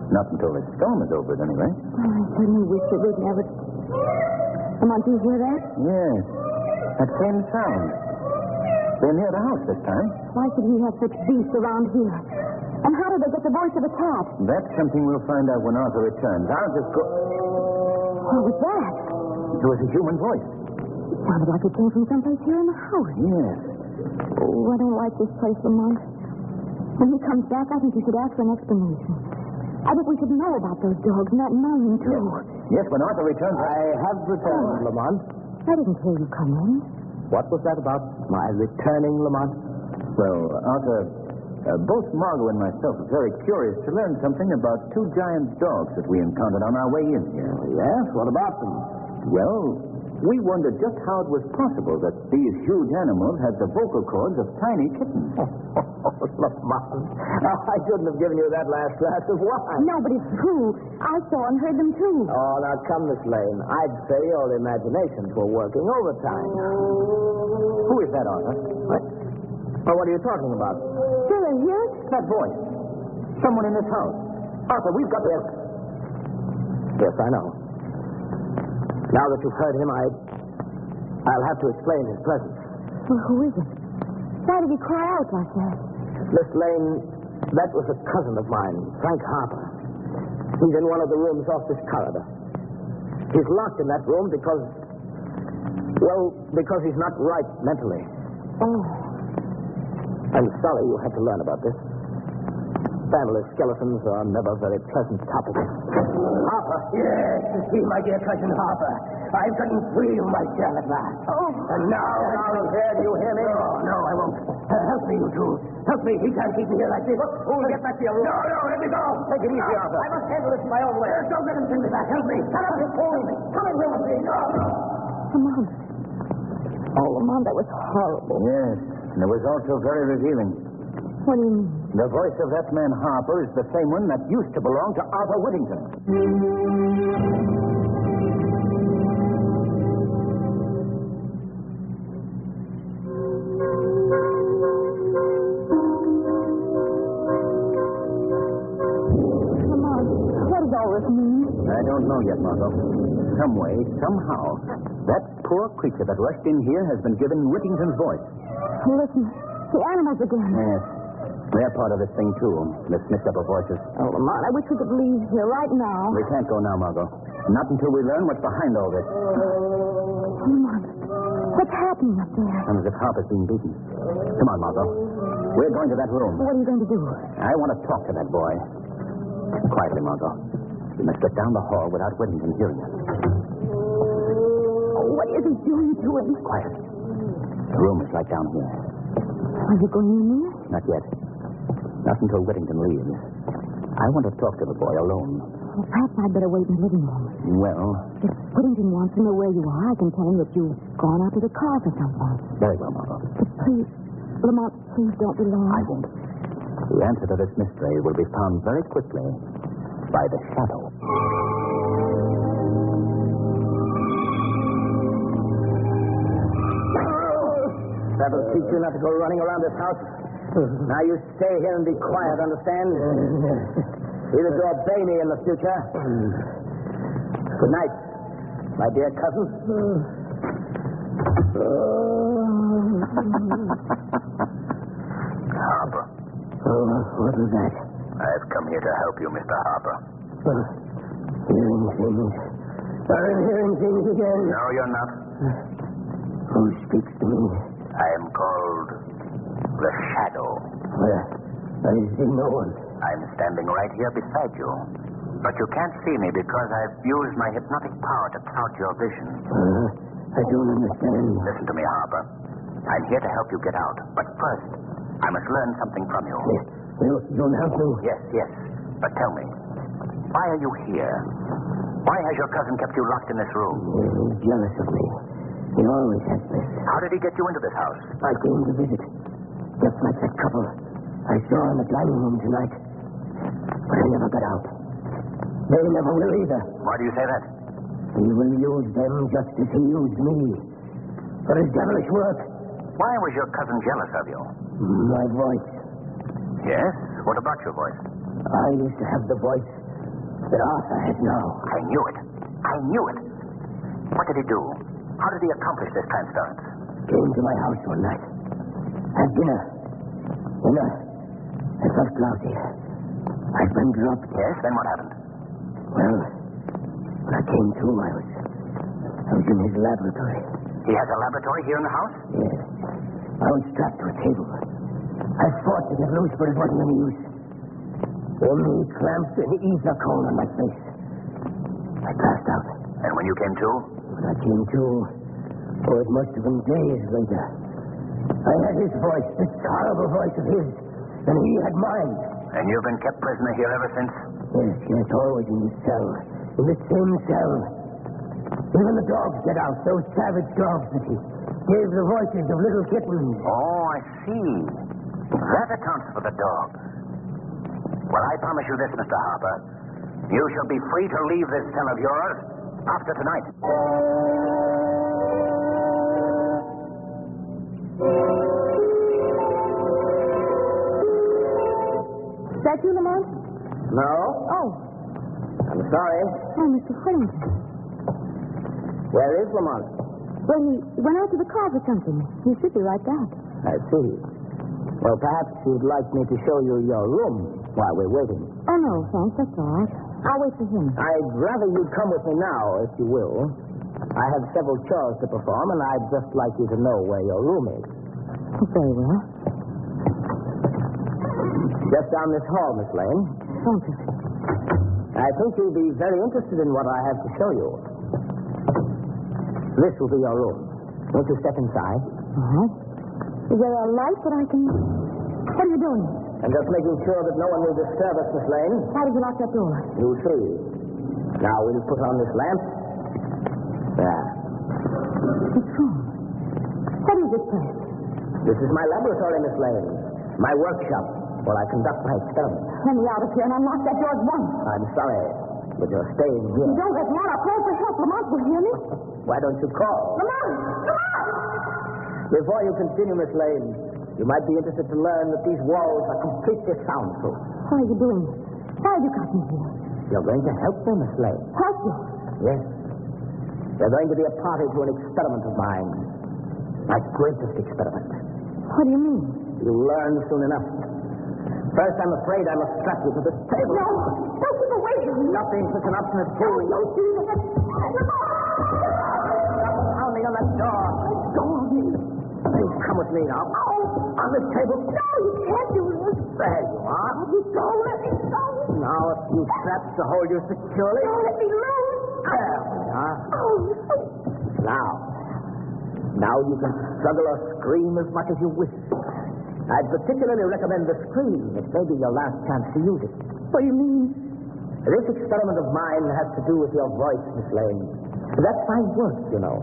Not until the storm is over, anyway. any. Oh, I certainly wish that we'd never. Come on, do you hear that? Yes. That same sound. They're near the house this time. Why should he have such beasts around here? And how did they get the voice of a cat? That's something we'll find out when Arthur returns. I'll just go. What was that? It was a human voice. It sounded like it came from someplace here in the house. Yes. Oh, I don't like this place, Lamont. When he comes back, I think you should ask for an explanation. I think we should know about those dogs and that man, too. Yes, when Arthur returns. I have returned, Lamont. I didn't hear you come in. What was that about? My returning, Lamont? Well, Arthur, uh, both Margot and myself are very curious to learn something about two giant dogs that we encountered on our way in here. Yes? What about them? Well, we wondered just how it was possible that these huge animals had the vocal cords of tiny kittens. Oh, Lamont. I shouldn't have given you that last glass of wine. No, but it's true. I saw and heard them, too. Oh, now come, Miss Lane. I'd say your imaginations were working overtime. Who is that, Arthur? What? Well, what are you talking about? Still I hear it? That voice. Someone in this house. Arthur, we've got Yes. Yes, I know. Now that you've heard him, I... I'll have to explain his presence. Well, who is it? Why did he cry out like that? Miss Lane, that was a cousin of mine, Frank Harper. He's in one of the rooms off this corridor. He's locked in that room because... Well, because he's not right mentally. Oh. I'm sorry you had to learn about this. Family skeletons are never very pleasant topics. Harper. Yes, you see, my dear cousin Harper. I've gotten free of my jail at last. Oh. And now, now, here, do you hear me? No, no, I won't. Uh, help me, you two. Help me. He can't keep me here like this. Oh, get back to your room. No, no, let me go. Take it easy, Arthur. I must handle this my own way. Don't let him send me back. Help me. Come up, you're fooling me. Come in room with me. No, no. Lamont. Oh, Lamont, that was horrible. Yes, and it was also very revealing. What do you mean? The voice of that man Harper is the same one that used to belong to Arthur Whittington. Lamont, what does all this mean? I don't know yet, Margot. Some way, somehow, that poor creature that rushed in here has been given Whittington's voice. Listen, the animals again. Yes. They're part of this thing, too, the mixed up of voices. Oh, Lamont, I wish we could leave here right now. We can't go now, Margot. Not until we learn what's behind all this. Lamont, what's happening up there? Sounds as if Harper's being beaten. Come on, Margot. We're going to that room. What are you going to do? I want to talk to that boy. Quietly, Margot. We must get down the hall without Whittington hearing us. Oh, what is he doing to him? Quiet. The room is right down here. Are you going in there? Not yet. Not until Whittington leaves. I want to talk to the boy alone. Well, perhaps I'd better wait in the living room. Well, If Whittington wants to know where you are, I can tell him that you've gone out to the car for something. very well, Margot. But please, Lamont, please don't be long. I won't. The answer to this mystery will be found very quickly by the shadow. That'll teach you not to go running around this house. Now you stay here and be quiet, understand? Either to obey me in the future. Good night, my dear cousin. Harper. Oh, what was that? I've come here to help you, Mr. Harper. Hearing things. I'm hearing things again. No, you're not. Who speaks to me? I am called the Shadow. Where? I see no one. I'm standing right here beside you. But you can't see me because I've used my hypnotic power to cloud your vision. Uh, I don't understand. Listen to me, Harper. I'm here to help you get out. But first, I must learn something from you. You, you'll help me? Yes, yes. But tell me, why are you here? Why has your cousin kept you locked in this room? He's jealous of me. He always has been. How did he get you into this house? I came to visit. Just like that couple I saw in the dining room tonight. But I never got out. They never will either. Why do you say that? He will use them just as he used me. For his devilish work. Why was your cousin jealous of you? My voice. Yes? What about your voice? I used to have the voice that Arthur has now. I knew it. I knew it. What did he do? How did he accomplish this transference? Came to my house one night. Had dinner. Dinner. I, I felt lousy. I'd been dropped. Yes, then what happened? Well, when I came to, I was, I was in his laboratory. He has a laboratory here in the house? Yes. I was strapped to a table. I fought to get loose, but it wasn't any use. Then he clamped an ether cone on my face. I passed out. And when you came to? When I came to, oh, it must have been days later. I had his voice, this horrible voice of his, and he had mine. And you've been kept prisoner here ever since? Yes, yes, always in this cell. In this same cell. Even the dogs get out, those savage dogs that he gave the voices of little kittens. Oh, I see. That accounts for the dogs. Well, I promise you this, Mr. Harper. You shall be free to leave this cell of yours after tonight. Is that you, Lamont? No? Oh, I'm sorry. oh, Mr. Whittington. Where is Lamont? Well, he went out to the car for something. He should be right back. I see. Well, perhaps you'd like me to show you your room while we're waiting. Oh, no, thanks. That's all right. I'll wait for him. I'd rather you'd come with me now, if you will. I have several chores to perform, and I'd just like you to know where your room is. Very well. Just down this hall, Miss Lane. Thank you. I think you'll be very interested in what I have to show you. This will be your room. Won't you step inside? Uh-huh. Is there a light that I can... What are you doing? I'm just making sure that no one will disturb us, Miss Lane. Why did you lock that door? You'll see. Now we'll put on this lamp. This is my laboratory, Miss Lane. My workshop where I conduct my experiments. Let me out of here and unlock that door at once. I'm sorry, but you're staying here. You don't let me out. I'll call for help. Lamont will hear me. Why don't you call? Lamont! Lamont! Before you continue, Miss Lane, you might be interested to learn that these walls are completely soundproof. What are you doing? Why have you got me here? You're going to help them, Miss Lane. Help you? Yes. They're going to be a party to an experiment of mine. My greatest experiment. What do you mean? You'll learn soon enough. First, I'm afraid I must strap you to this table. No! Don't keep away from me! Nothing such an obstinate fool. Don't do that! Pounding on that door. Go on me. Please come with me now. Oh! On this table. No, you can't do this. There you are. You don't let me go. Now, a few straps to hold you securely. Don't let me loose. There we are. Oh! Now, now you can struggle or scream as much as you wish. I'd particularly recommend the scream. It may be your last chance to use it. What do you mean? This experiment of mine has to do with your voice, Miss Lane. That's my work, you know.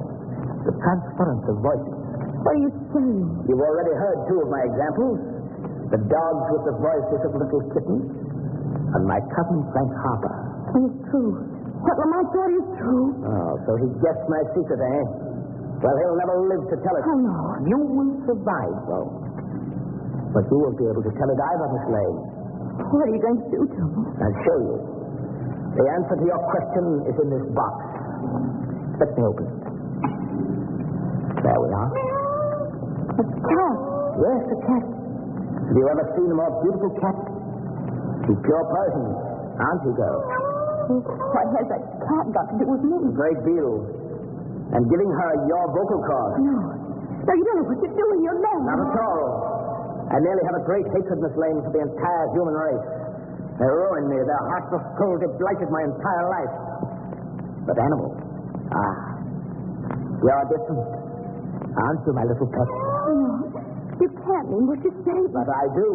The transference of voices. What are you saying? You've already heard two of my examples. The dogs with the voices of little kittens, and my cousin Frank Harper. It's true. What Lamont said is true. Oh, so he guessed my secret, eh? Well, he'll never live to tell it. Oh, no. You will survive, though. But you won't be able to tell it either, Miss Lane. What are you going to do to me? I'll show you. The answer to your question is in this box. Let me open it. There we are. A cat. Yes, a cat. Have you ever seen a more beautiful cat? She's pure Persian, aren't you, girl? What has that cat got to do with me? A great deal. And giving her your vocal cords. No. No, you don't know what you're doing. You're mad. Not at all. I merely have a great hatred, Miss Lane, for the entire human race. They ruined me. Their heartless cruelty blighted my entire life. But animals, ah, you're different. Aren't you, my little pet? No. You can't mean what you say. But I do.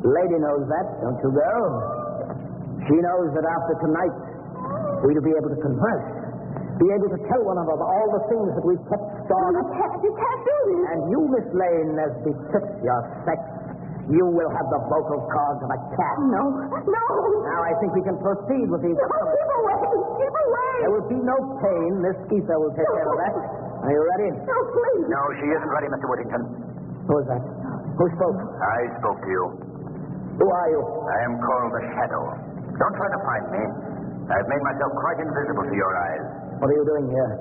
Lady knows that, don't you, girl? She knows that after tonight, we'll be able to converse. Be able to tell one another all the things that we've kept stored You up. can't. You can't do this. And you, Miss Lane, as befits your sex, you will have the vocal cords of a cat. Oh, no. No. Now I think we can proceed with these. No, keep away. Keep away. There will be no pain. This ether will take care of that. Are you ready? No, please. No, she isn't ready, Mr. Whittington. Who is that? Who spoke? I spoke to you. Who are you? I am called the Shadow. Don't try to find me. I've made myself quite invisible to your eyes. What are you doing here?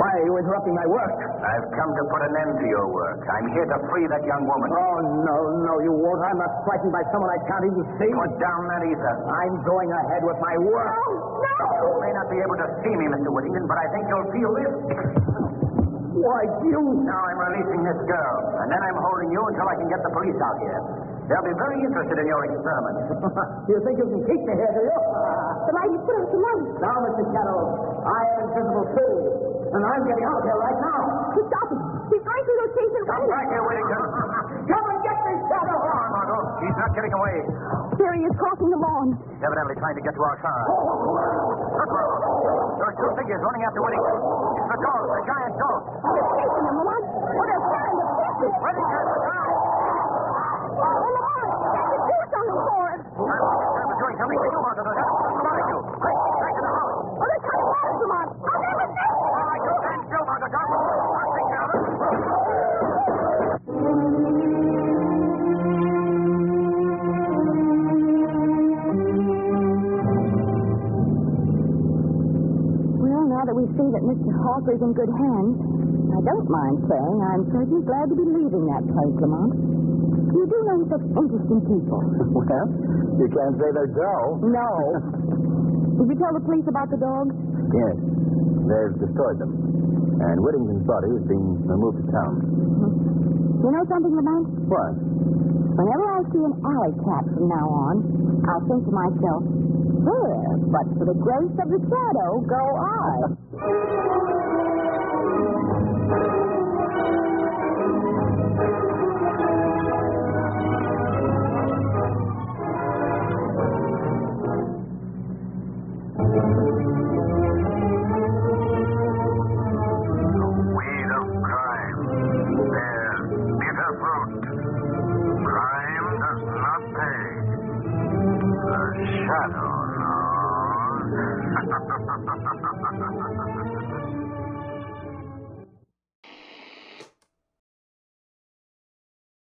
Why are you interrupting my work? I've come to put an end to your work. I'm here to free that young woman. Oh, no, no, you won't. I'm not frightened by someone I can't even see. Put down that ether. I'm going ahead with my work. No, no. You may not be able to see me, Mr. Whittington, but I think you'll feel this. Why, you... Now I'm releasing this girl, and then I'm holding you until I can get the police out here. They'll be very interested in your experiment. you think you can keep me here, do you? The light you put out the light. Now, Mr. Shadow, I am invisible too, and I'm getting out of here right now. Stop him. He's going through those cases. Come back here, Whittington. Come and get me, Shadow. Come on, Margot. He's not getting away. There he is crossing the lawn. He's evidently trying to get to our car. Look, Margot. There are two figures running after Whittington. It's the dog, the giant dog. They're chasing him, Lamont. Oh, they're trying to catch him. Whittington, Harper's in good hands, I don't mind saying I'm certainly glad to be leaving that place, Lamont. You do know such interesting people. Well, you can't say they're dull. No. Did you tell the police about the dogs? Yes. They've destroyed them. And Whittington's body is being removed to town. Mm-hmm. You know something, Lamont? What? Whenever I see an alley cat from now on, I'll think to myself, there, but for the grace of the shadow go I.